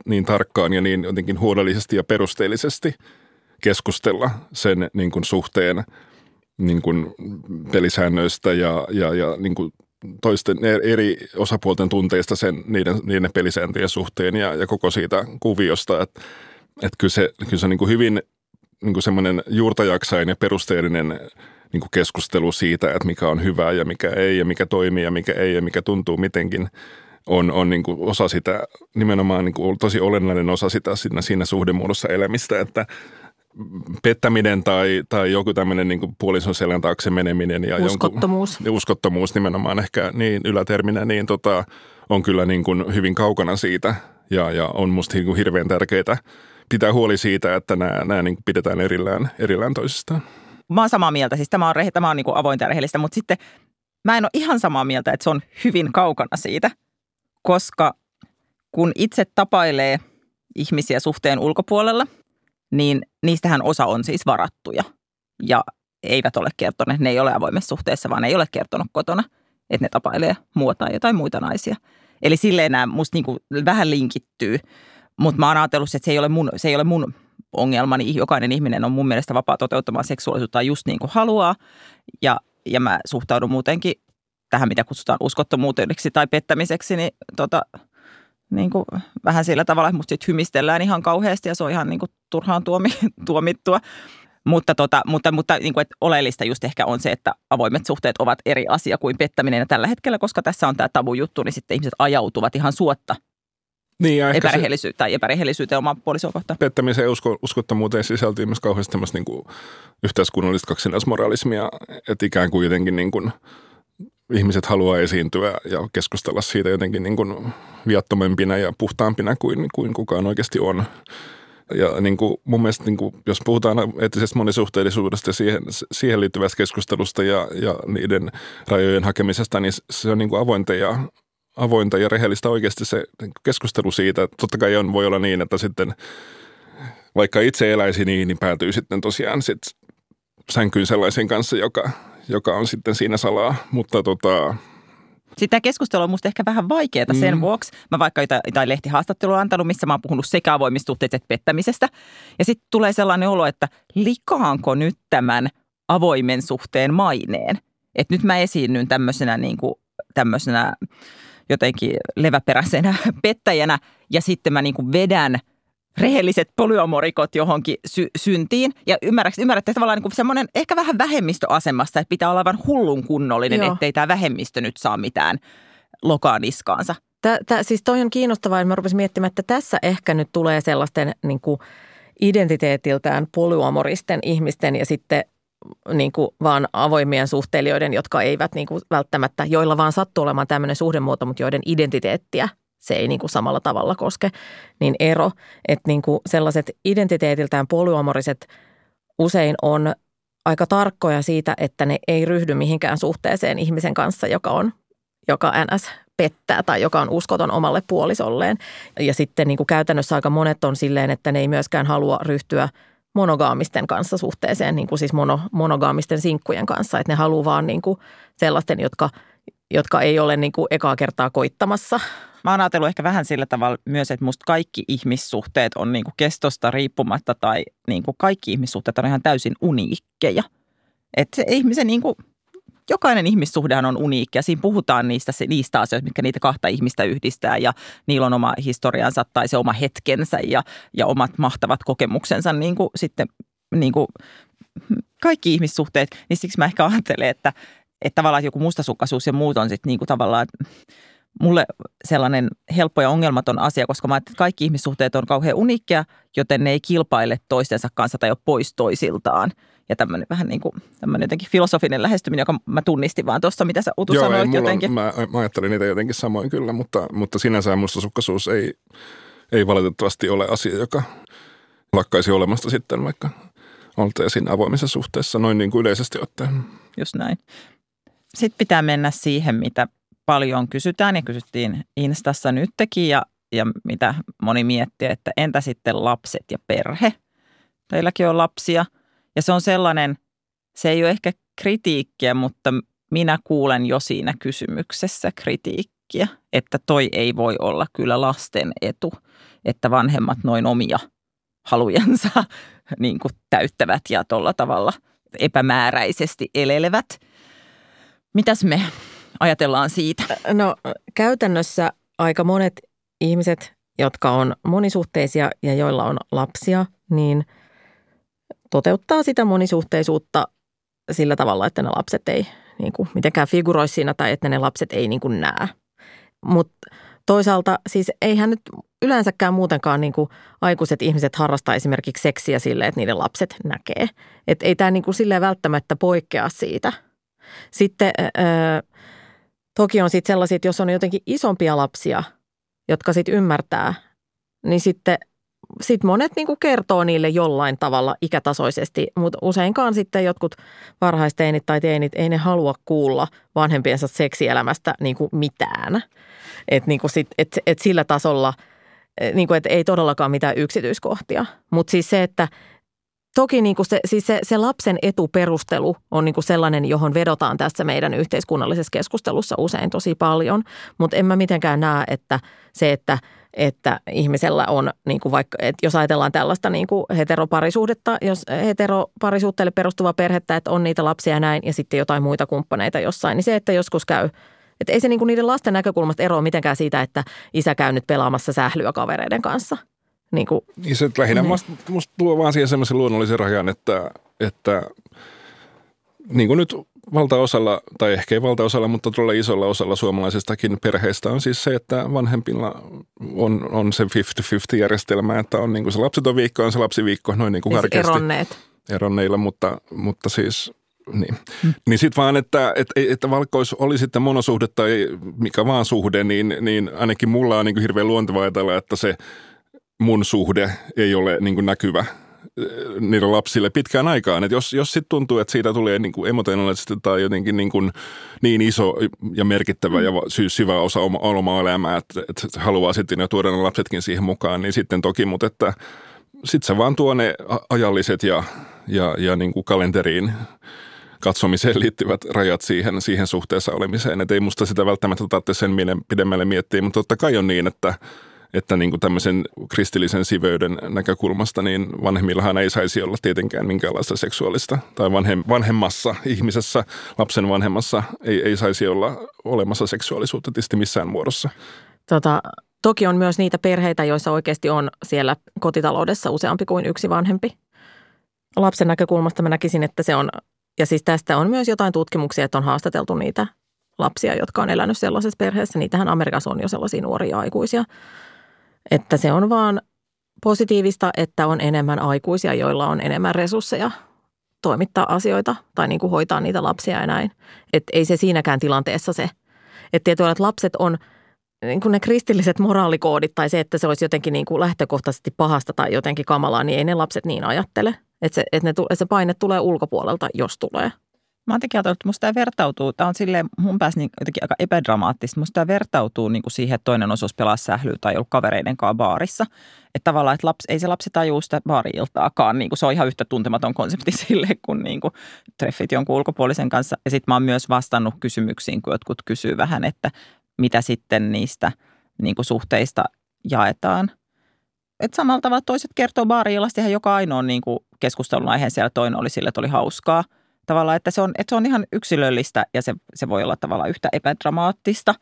niin tarkkaan ja niin jotenkin huolellisesti ja perusteellisesti keskustella sen niin kuin suhteen niin kuin pelisäännöistä ja, ja, ja niin kuin toisten eri osapuolten tunteista sen, niiden, niiden pelisääntöjen suhteen ja, ja koko siitä kuviosta. Että et kyllä se, kyllä se niin kuin hyvin niin kuin semmoinen juurtajaksain ja perusteellinen niin kuin keskustelu siitä, että mikä on hyvää ja mikä ei ja mikä toimii ja mikä ei ja mikä tuntuu mitenkin on, on niin kuin osa sitä, nimenomaan niin kuin tosi olennainen osa sitä siinä, siinä suhdemuodossa elämistä, että pettäminen tai, tai joku tämmöinen niin kuin puolison selän taakse meneminen. Ja uskottomuus. Jonkun, uskottomuus nimenomaan ehkä niin yläterminä, niin tota, on kyllä niin kuin hyvin kaukana siitä ja, ja on musta niin kuin hirveän tärkeää pitää huoli siitä, että nämä, nämä niin kuin pidetään erillään, erillään toisistaan mä oon samaa mieltä, siis tämä on, tämä on niin kuin avointa ja rehellistä, mutta sitten mä en ole ihan samaa mieltä, että se on hyvin kaukana siitä, koska kun itse tapailee ihmisiä suhteen ulkopuolella, niin niistähän osa on siis varattuja ja eivät ole kertoneet, ne ei ole avoimessa suhteessa, vaan ne ei ole kertonut kotona, että ne tapailee muuta tai jotain muita naisia. Eli silleen nämä musta niin kuin vähän linkittyy, mutta mä oon ajatellut, että se ei ole mun, se ei ole mun ongelma, niin jokainen ihminen on mun mielestä vapaa toteuttamaan seksuaalisuutta just niin kuin haluaa. Ja, ja mä suhtaudun muutenkin tähän, mitä kutsutaan uskottomuuteksi tai pettämiseksi, niin, tota, niin kuin vähän sillä tavalla, että musta sit hymistellään ihan kauheasti ja se on ihan niin kuin turhaan tuomi, tuomittua. Mutta, tota, mutta, mutta niin kuin, että oleellista just ehkä on se, että avoimet suhteet ovat eri asia kuin pettäminen. Ja tällä hetkellä, koska tässä on tämä tabu juttu, niin sitten ihmiset ajautuvat ihan suotta Niin, ja epärehellisyyteen tai epärehellisyyteen oman puolison kohtaan. pettämiseen ja usko, uskottomuuteen sisältyy myös kauheasti tämmöistä niin kuin yhteiskunnallista kaksinaismoralismia, että ikään kuin jotenkin niin kuin ihmiset haluaa esiintyä ja keskustella siitä jotenkin niin kuin viattomempina ja puhtaampina kuin, kuin kukaan oikeasti on. Ja niin kuin mun mielestä, niin kuin, jos puhutaan eettisestä monisuhteellisuudesta ja siihen, siihen liittyvästä keskustelusta ja, ja niiden rajojen hakemisesta, niin se on niin kuin avointa ja, avointa ja rehellistä oikeasti se keskustelu siitä. Totta kai on, voi olla niin, että sitten vaikka itse eläisi niin, niin päätyy sitten tosiaan sit sänkyyn sellaisen kanssa, joka, joka on sitten siinä salaa. Mutta tota, Sitten tämä keskustelu on musta ehkä vähän vaikeaa sen Mm. vuoksi. Mä vaikka jotain, jotain lehtihaastattelua antanut, missä mä oon puhunut sekä avoimista suhteista että pettämisestä. Ja sitten tulee sellainen olo, että likaanko nyt tämän avoimen suhteen maineen. Että nyt mä esiinnyn tämmöisenä, niin kuin, tämmöisenä jotenkin leväperäisenä pettäjänä ja sitten mä niin kuin vedän rehelliset polyamorikot johonkin sy- syntiin. Ja ymmärrätkö, ymmärrätte tavallaan niin semmoinen ehkä vähän vähemmistöasemasta, että pitää olla aivan hullun kunnollinen, Joo. ettei tämä vähemmistö nyt saa mitään lokaa niskaansa. Tää, tää, siis toi on kiinnostavaa, että mä rupesin miettimään, että tässä ehkä nyt tulee sellaisten niin kuin identiteetiltään polyamoristen ihmisten ja sitten niin kuin vaan avoimien suhteilijoiden, jotka eivät niin kuin välttämättä, joilla vaan sattuu olemaan tämmöinen suhdemuoto, mutta joiden identiteettiä se ei niin kuin samalla tavalla koske, niin ero, että niin kuin sellaiset identiteetiltään polyamoriset usein on aika tarkkoja siitä, että ne ei ryhdy mihinkään suhteeseen ihmisen kanssa, joka on joka NS pettää tai joka on uskoton omalle puolisolleen. Ja sitten niin kuin käytännössä aika monet on silleen, että ne ei myöskään halua ryhtyä monogaamisten kanssa suhteeseen, niin kuin siis mono, monogaamisten sinkkujen kanssa. Että ne haluaa vaan niin kuin sellaisten, jotka, jotka ei ole niin kuin ekaa kertaa koittamassa. Mä oon ajatellut ehkä vähän sillä tavalla myös, että musta kaikki ihmissuhteet on niin kuin kestosta riippumatta tai niin kuin kaikki ihmissuhteet on ihan täysin uniikkeja. Että se ihmisen niin kuin, jokainen ihmissuhdehan on uniikki ja siinä puhutaan niistä, niistä asioista, mitkä niitä kahta ihmistä yhdistää ja niillä on oma historiansa tai se oma hetkensä ja, ja omat mahtavat kokemuksensa niin kuin sitten niin kuin kaikki ihmissuhteet, niin siksi mä ehkä ajattelen, että, että tavallaan joku mustasukkaisuus ja muut on sitten niin kuin tavallaan mulle sellainen helppo ja ongelmaton asia, koska mä että kaikki ihmissuhteet on kauhean uniikkia, joten ne ei kilpaile toistensa kanssa tai ole pois toisiltaan. Ja tämmöinen vähän niin kuin tämmöinen jotenkin filosofinen lähestyminen, joka mä tunnistin vaan tuossa, mitä sä Utu Joo, ei, sanoit mulla jotenkin. Mä, mä ajattelin niitä jotenkin samoin kyllä, mutta, mutta sinänsä mustasukkaisuus ei, ei valitettavasti ole asia, joka lakkaisi olemasta sitten, vaikka oltaisiin avoimessa suhteessa noin niin kuin yleisesti ottaen. Just näin. Sitten pitää mennä siihen, mitä paljon kysytään ja kysyttiin Instassa nytkin ja, ja mitä moni miettii, että entä sitten lapset ja perhe? Teilläkin on lapsia ja se on sellainen, se ei ole ehkä kritiikkiä, mutta minä kuulen jo siinä kysymyksessä kritiikkiä, että toi ei voi olla kyllä lasten etu, että vanhemmat noin omia halujensa niin kuin täyttävät ja tuolla tavalla epämääräisesti elelevät. Mitäs me ajatellaan siitä? No käytännössä aika monet ihmiset, jotka on monisuhteisia ja joilla on lapsia, niin toteuttaa sitä monisuhteisuutta sillä tavalla, että ne lapset ei niin kuin, mitenkään figuroi siinä tai että ne lapset ei niin kuin, näe. Mutta toisaalta siis eihän nyt yleensäkään muutenkaan niin kuin, aikuiset ihmiset harrasta esimerkiksi seksiä sille, että niiden lapset näkee. Että ei tämä niin kuin, silleen välttämättä poikkea siitä. Sitten öö, toki on sitten sellaisia, että jos on jotenkin isompia lapsia, jotka sitten ymmärtää, niin sitten sit monet niinku kertoo niille jollain tavalla ikätasoisesti, mutta useinkaan sitten jotkut varhaisteinit tai teinit ei ne halua kuulla vanhempiensa seksielämästä niinku mitään. Et niinku sit, et, et sillä tasolla, niinku et ei todellakaan mitään yksityiskohtia. Mutta siis se, että toki niin kuin se, siis se, se lapsen etuperustelu on niin kuin sellainen, johon vedotaan tässä meidän yhteiskunnallisessa keskustelussa usein tosi paljon, mutta en mä mitenkään näe, että se, että että ihmisellä on, niin kuin vaikka, että jos ajatellaan tällaista niin kuin heteroparisuhdetta, jos heteroparisuhteelle perustuva perhettä, että on niitä lapsia ja näin, ja sitten jotain muita kumppaneita jossain, niin se, että joskus käy, että ei se niin kuin niiden lasten näkökulmasta eroa mitenkään siitä, että isä käy nyt pelaamassa sählyä kavereiden kanssa. Niin kuin, niin se lähinnä niin. musta, musta tuo vaan siihen semmoisen luonnollisen rajan, että, että niin kuin nyt valtaosalla, tai ehkä ei valtaosalla, mutta todella isolla osalla suomalaisistakin perheistä on siis se, että vanhempilla on, on se 50-50 järjestelmä, että on niin kuin se lapseton viikko, on se lapsiviikko, noin niin kuin siis. Eronneet. Eronneilla, mutta, mutta siis niin. Hmm. Niin sitten vaan, että, että, että vaikka olisi, oli sitten monosuhde tai mikä vaan suhde, niin, niin ainakin mulla on niin kuin hirveän luonteva ajatella, että se mun suhde ei ole niin kuin näkyvä niille lapsille pitkään aikaan. Et jos, jos sitten tuntuu, että siitä tulee niin kuin emotionaalisesti tai jotenkin niin, kuin niin iso ja merkittävä ja sy- syvä osa oma, omaa elämää, että, että haluaa sitten jo tuoda ne lapsetkin siihen mukaan, niin sitten toki, mutta että sitten se vaan tuo ne ajalliset ja, ja, ja niin kuin kalenteriin katsomiseen liittyvät rajat siihen, siihen suhteessa olemiseen. Että ei musta sitä välttämättä tarvitse sen pidemmälle miettiä, mutta totta kai on niin, että – että niin kuin tämmöisen kristillisen siveyden näkökulmasta, niin vanhemmillahan ei saisi olla tietenkään minkäänlaista seksuaalista, tai vanhem, vanhemmassa ihmisessä, lapsen vanhemmassa ei, ei saisi olla olemassa seksuaalisuutta tietysti missään muodossa. Tota, toki on myös niitä perheitä, joissa oikeasti on siellä kotitaloudessa useampi kuin yksi vanhempi. Lapsen näkökulmasta mä näkisin, että se on, ja siis tästä on myös jotain tutkimuksia, että on haastateltu niitä lapsia, jotka on elänyt sellaisessa perheessä. Niitähän Amerikassa on jo sellaisia nuoria aikuisia – että se on vaan positiivista, että on enemmän aikuisia, joilla on enemmän resursseja toimittaa asioita tai niin kuin hoitaa niitä lapsia ja näin. Että ei se siinäkään tilanteessa se. Että tietyllä, että lapset on niin kuin ne kristilliset moraalikoodit tai se, että se olisi jotenkin niin kuin lähtökohtaisesti pahasta tai jotenkin kamalaa, niin ei ne lapset niin ajattele. Että se, että ne, se paine tulee ulkopuolelta, jos tulee. Mä oon ajatellut, että musta tämä vertautuu, tämä on silleen mun päässä niin jotenkin aika epädramaattista, musta tämä vertautuu niin kuin siihen, että toinen osuus pelaa sählyä tai ollut kavereiden kanssa baarissa. Että tavallaan, että lapsi, ei se lapsi tajuu sitä baari-iltaakaan, niin kuin se on ihan yhtä tuntematon konsepti sille, kun niin kuin treffit jonkun ulkopuolisen kanssa. Ja sitten mä oon myös vastannut kysymyksiin, kun jotkut kysyy vähän, että mitä sitten niistä niin kuin suhteista jaetaan. Että samalla tavalla toiset kertoo baari-illasta ihan joka ainoa niin kuin keskustelun aiheen siellä toinen oli sille, että oli hauskaa – tavallaan, että se on, että se on ihan yksilöllistä ja se, se voi olla tavallaan yhtä epädramaattista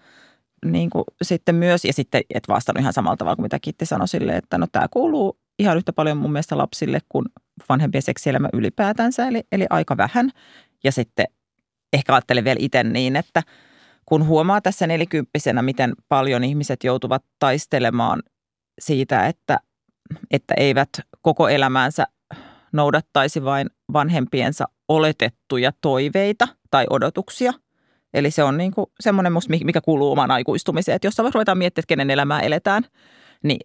niin kuin sitten myös. Ja sitten, et vastannut ihan samalla tavalla kuin mitä Kitti sanoi sille, että no tämä kuuluu ihan yhtä paljon mun mielestä lapsille kuin vanhempien seksielämä ylipäätänsä, eli, eli aika vähän. Ja sitten ehkä ajattelen vielä itse niin, että kun huomaa tässä nelikymppisenä, miten paljon ihmiset joutuvat taistelemaan siitä, että, että eivät koko elämäänsä noudattaisi vain vanhempiensa oletettuja toiveita tai odotuksia. Eli se on niin kuin semmoinen, mikä kuuluu omaan aikuistumiseen, että jos ruvetaan miettimään, että kenen elämää eletään, niin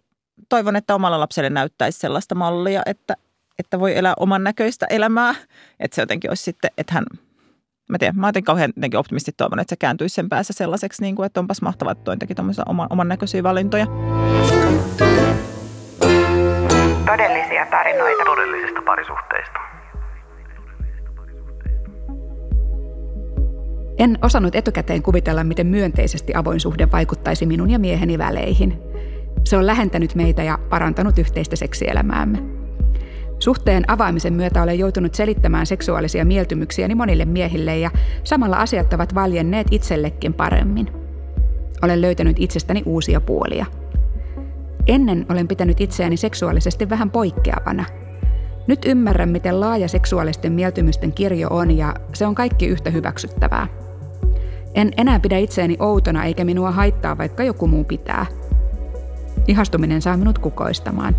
toivon, että omalla lapselle näyttäisi sellaista mallia, että, että voi elää oman näköistä elämää. Että se jotenkin olisi sitten, että hän, mä tiedän, mä jotenkin kauhean optimisti toivon, että se kääntyisi sen päässä sellaiseksi, niin kuin, että onpas mahtavaa, että toi teki oman, oman näköisiä valintoja. Todellisia tarinoita. Todellisista parisuhteista. En osannut etukäteen kuvitella, miten myönteisesti avoin suhde vaikuttaisi minun ja mieheni väleihin. Se on lähentänyt meitä ja parantanut yhteistä seksielämäämme. Suhteen avaamisen myötä olen joutunut selittämään seksuaalisia mieltymyksiäni monille miehille ja samalla asiat ovat valjenneet itsellekin paremmin. Olen löytänyt itsestäni uusia puolia. Ennen olen pitänyt itseäni seksuaalisesti vähän poikkeavana. Nyt ymmärrän, miten laaja seksuaalisten mieltymysten kirjo on ja se on kaikki yhtä hyväksyttävää. En enää pidä itseäni outona eikä minua haittaa, vaikka joku muu pitää. Ihastuminen saa minut kukoistamaan.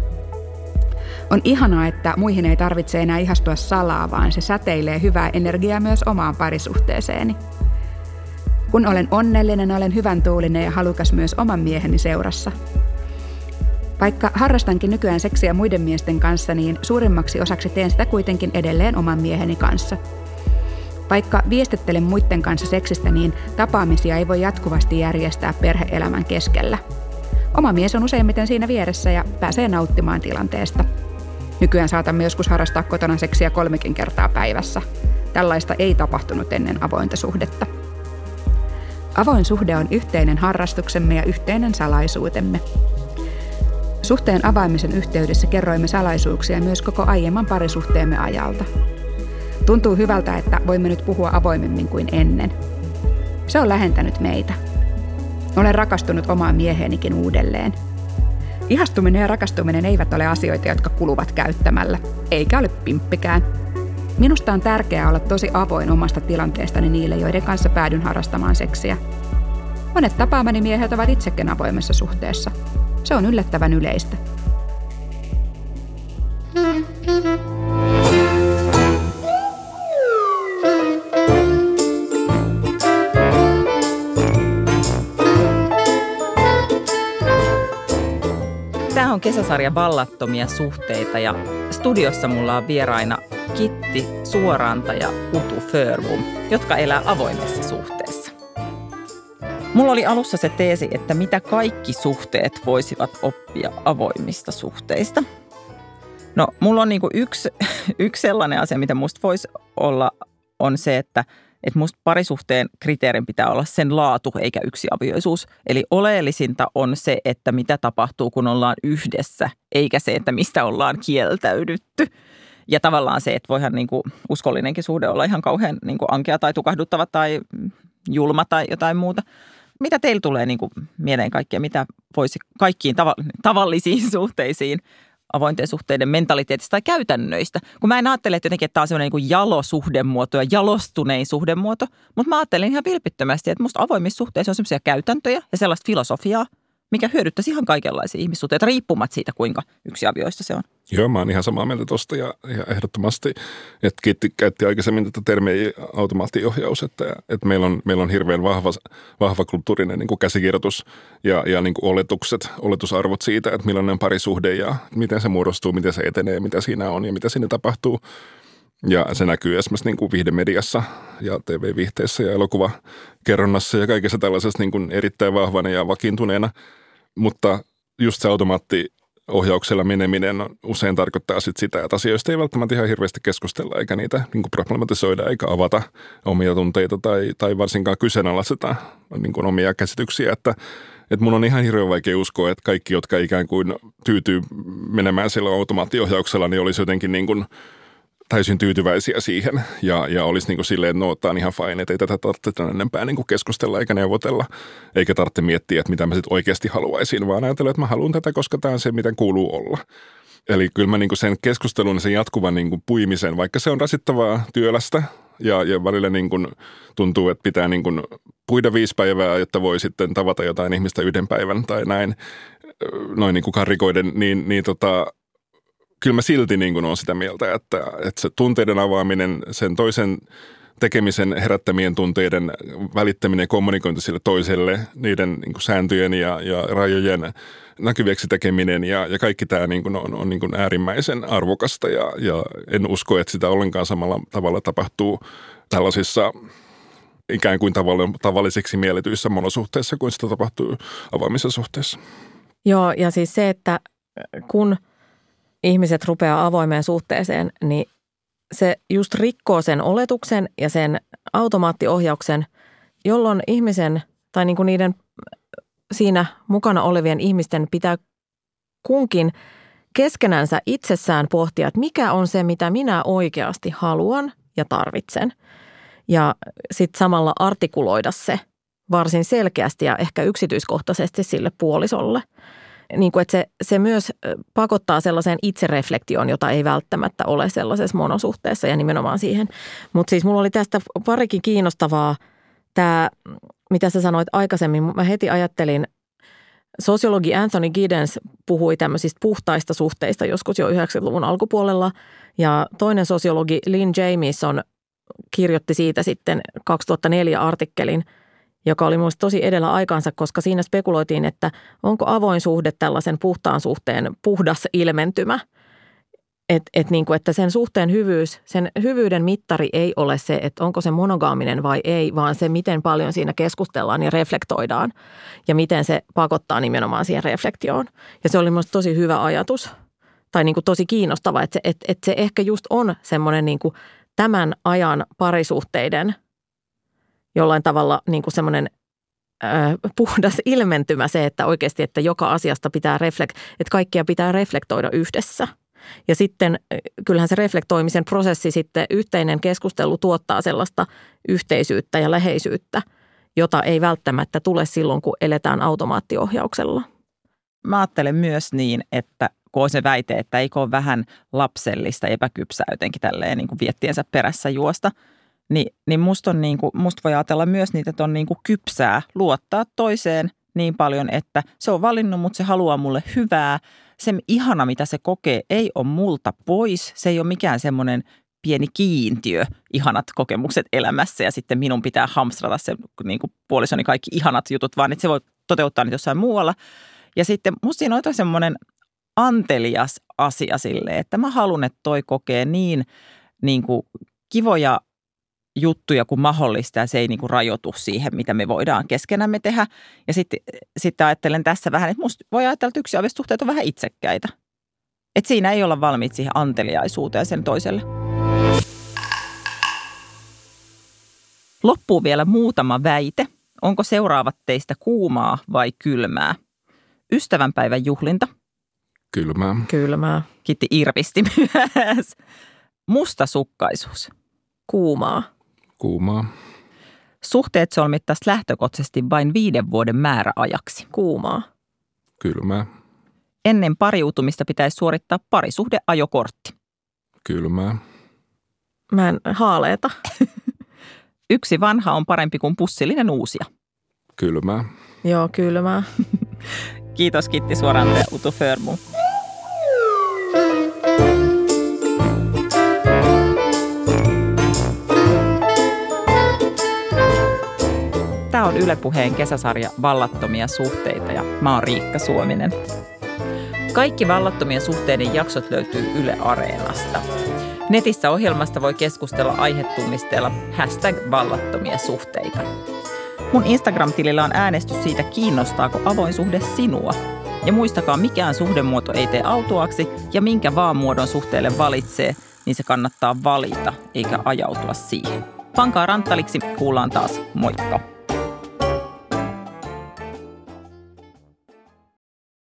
On ihanaa, että muihin ei tarvitse enää ihastua salaa, vaan se säteilee hyvää energiaa myös omaan parisuhteeseeni. Kun olen onnellinen, olen hyvän tuulinen ja halukas myös oman mieheni seurassa. Vaikka harrastankin nykyään seksiä muiden miesten kanssa, niin suurimmaksi osaksi teen sitä kuitenkin edelleen oman mieheni kanssa – vaikka viestittelen muiden kanssa seksistä, niin tapaamisia ei voi jatkuvasti järjestää perheelämän keskellä. Oma mies on useimmiten siinä vieressä ja pääsee nauttimaan tilanteesta. Nykyään saatamme joskus harrastaa kotona seksiä kolmekin kertaa päivässä. Tällaista ei tapahtunut ennen avointa suhdetta. Avoin suhde on yhteinen harrastuksemme ja yhteinen salaisuutemme. Suhteen avaamisen yhteydessä kerroimme salaisuuksia myös koko aiemman parisuhteemme ajalta. Tuntuu hyvältä, että voimme nyt puhua avoimemmin kuin ennen. Se on lähentänyt meitä. Olen rakastunut omaan mieheenikin uudelleen. Ihastuminen ja rakastuminen eivät ole asioita, jotka kuluvat käyttämällä, eikä ole pimppikään. Minusta on tärkeää olla tosi avoin omasta tilanteestani niille, joiden kanssa päädyn harrastamaan seksiä. Monet tapaamani miehet ovat itsekin avoimessa suhteessa. Se on yllättävän yleistä. Tämä on kesäsarja Vallattomia suhteita ja studiossa mulla on vieraina Kitti Suoranta ja Utu Förvum, jotka elää avoimessa suhteessa. Mulla oli alussa se teesi, että mitä kaikki suhteet voisivat oppia avoimista suhteista. No, mulla on niinku yksi, yksi sellainen asia, mitä musta voisi olla, on se, että – että musta parisuhteen kriteerin pitää olla sen laatu eikä yksiavioisuus. Eli oleellisinta on se, että mitä tapahtuu, kun ollaan yhdessä, eikä se, että mistä ollaan kieltäydytty. Ja tavallaan se, että voihan niin kuin uskollinenkin suhde olla ihan kauhean niin kuin ankea tai tukahduttava tai julma tai jotain muuta. Mitä teillä tulee niin kuin mieleen kaikkea, mitä voisi kaikkiin tavallisiin suhteisiin avointen suhteiden mentaliteetista tai käytännöistä. Kun mä en ajattele että jotenkin, että tämä on sellainen niin jalo suhdemuoto ja jalostunein suhdemuoto, mutta mä ajattelen ihan vilpittömästi, että musta avoimissa suhteissa on sellaisia käytäntöjä ja sellaista filosofiaa, mikä hyödyttäisi ihan kaikenlaisia ihmissuhteita, riippumatta siitä, kuinka yksi avioista se on. Joo, mä oon ihan samaa mieltä tuosta ja, ja ehdottomasti, että Kiitti käytti aikaisemmin tätä termiä automaattiohjaus, että, että meillä, on, meillä on hirveän vahva, vahva kulttuurinen niin kuin käsikirjoitus ja, ja niin kuin oletukset, oletusarvot siitä, että millainen parisuhde ja miten se muodostuu, miten se etenee, mitä siinä on ja mitä siinä tapahtuu. Ja se näkyy esimerkiksi niin kuin viihdemediassa ja TV-viihteissä ja elokuvakerronnassa ja kaikessa tällaisessa niin kuin erittäin vahvana ja vakiintuneena – mutta just se automaattiohjauksella meneminen usein tarkoittaa sit sitä, että asioista ei välttämättä ihan hirveästi keskustella eikä niitä niin problematisoida eikä avata omia tunteita tai, tai varsinkaan kyseenalaisteta niin kuin omia käsityksiä, että että mun on ihan hirveän vaikea uskoa, että kaikki, jotka ikään kuin tyytyy menemään sillä automaattiohjauksella, niin olisi jotenkin niin kuin – täysin tyytyväisiä siihen ja, ja olisi niin kuin silleen, että no, tämä on ihan fine, että ei tätä tarvitse tämän enempää niin kuin keskustella eikä neuvotella, eikä tarvitse miettiä, että mitä mä sitten oikeasti haluaisin, vaan ajatella, että mä haluan tätä, koska tämä on se, miten kuuluu olla. Eli kyllä mä niin kuin sen keskustelun sen jatkuvan niin kuin puimisen, vaikka se on rasittavaa työlästä ja, ja välillä niin kuin tuntuu, että pitää niin kuin puida viisi päivää, jotta voi sitten tavata jotain ihmistä yhden päivän tai näin, noin niin kuin karikoiden, niin, niin tota, kyllä mä silti niin kuin olen sitä mieltä, että, että se tunteiden avaaminen, sen toisen tekemisen herättämien tunteiden välittäminen ja kommunikointi sille toiselle, niiden niin kuin sääntöjen ja, ja rajojen näkyvieksi tekeminen ja, ja kaikki tämä niin kuin on, on niin kuin äärimmäisen arvokasta ja, ja en usko, että sitä ollenkaan samalla tavalla tapahtuu tällaisissa ikään kuin tavallisiksi mielletyissä monosuhteissa kuin sitä tapahtuu avaamisessa suhteessa. Joo, ja siis se, että kun – ihmiset rupeaa avoimeen suhteeseen, niin se just rikkoo sen oletuksen ja sen automaattiohjauksen, jolloin ihmisen tai niin kuin niiden siinä mukana olevien ihmisten pitää kunkin keskenänsä itsessään pohtia, että mikä on se, mitä minä oikeasti haluan ja tarvitsen. Ja sitten samalla artikuloida se varsin selkeästi ja ehkä yksityiskohtaisesti sille puolisolle – niin kuin, että se, se myös pakottaa sellaiseen itsereflektioon, jota ei välttämättä ole sellaisessa monosuhteessa ja nimenomaan siihen. Mutta siis mulla oli tästä parikin kiinnostavaa tämä, mitä sä sanoit aikaisemmin. Mä heti ajattelin, sosiologi Anthony Giddens puhui tämmöisistä puhtaista suhteista joskus jo 90-luvun alkupuolella ja toinen sosiologi Lynn Jamieson kirjoitti siitä sitten 2004 artikkelin – joka oli minusta tosi edellä aikansa, koska siinä spekuloitiin, että onko avoin suhde tällaisen puhtaan suhteen puhdas ilmentymä. Et, et niin kuin, että sen suhteen hyvyys, sen hyvyyden mittari ei ole se, että onko se monogaaminen vai ei, vaan se, miten paljon siinä keskustellaan ja reflektoidaan ja miten se pakottaa nimenomaan siihen reflektioon. Ja se oli minusta tosi hyvä ajatus tai niin kuin tosi kiinnostava, että se, että, että se ehkä just on semmoinen niin tämän ajan parisuhteiden jollain tavalla niin kuin semmoinen puhdas ilmentymä se, että oikeasti, että joka asiasta pitää reflekt, että kaikkia pitää reflektoida yhdessä. Ja sitten kyllähän se reflektoimisen prosessi sitten, yhteinen keskustelu tuottaa sellaista yhteisyyttä ja läheisyyttä, jota ei välttämättä tule silloin, kun eletään automaattiohjauksella. Mä ajattelen myös niin, että kun on se väite, että eikö ole vähän lapsellista, epäkypsää jotenkin tälleen niin kuin viettiensä perässä juosta – niin, niin musta, on niin kuin, musta voi ajatella myös niitä, että on niin kuin kypsää luottaa toiseen niin paljon, että se on valinnut, mutta se haluaa mulle hyvää. Se ihana, mitä se kokee, ei ole multa pois. Se ei ole mikään semmoinen pieni kiintiö, ihanat kokemukset elämässä ja sitten minun pitää hamstrata se niin kuin puolisoni kaikki ihanat jutut, vaan että se voi toteuttaa niitä jossain muualla. Ja sitten musta siinä on semmoinen antelias asia sille, että mä haluan, että toi kokee niin, niin kuin kivoja juttuja kuin mahdollista ja se ei niin kuin rajoitu siihen, mitä me voidaan keskenämme tehdä. Ja sitten sit ajattelen tässä vähän, että musta voi ajatella, että yksi suhteet on vähän itsekkäitä. Että siinä ei olla valmiit siihen anteliaisuuteen sen toiselle. Loppuu vielä muutama väite. Onko seuraavat teistä kuumaa vai kylmää? Ystävänpäivän juhlinta. Kylmää. Kylmää. Kitti irvisti myös. Mustasukkaisuus. Kuumaa Kuumaa. Suhteet solmittaisiin lähtökohtaisesti vain viiden vuoden määräajaksi. Kuumaa. Kylmää. Ennen pariutumista pitäisi suorittaa parisuhdeajokortti. Kylmää. Mä en haaleeta. Yksi vanha on parempi kuin pussillinen uusia. Kylmää. Joo, kylmää. Kiitos Kitti Suorante ja Utu Förmu. Tämä on Yle Puheen kesäsarja Vallattomia suhteita ja mä oon Riikka Suominen. Kaikki vallattomien suhteiden jaksot löytyy Yle Areenasta. Netissä ohjelmasta voi keskustella aihetunnisteella hashtag vallattomia suhteita. Mun Instagram-tilillä on äänestys siitä, kiinnostaako avoin suhde sinua. Ja muistakaa, mikään suhdemuoto ei tee autoaksi ja minkä vaan muodon suhteelle valitsee, niin se kannattaa valita eikä ajautua siihen. Pankaa ranttaliksi, kuullaan taas. Moikka!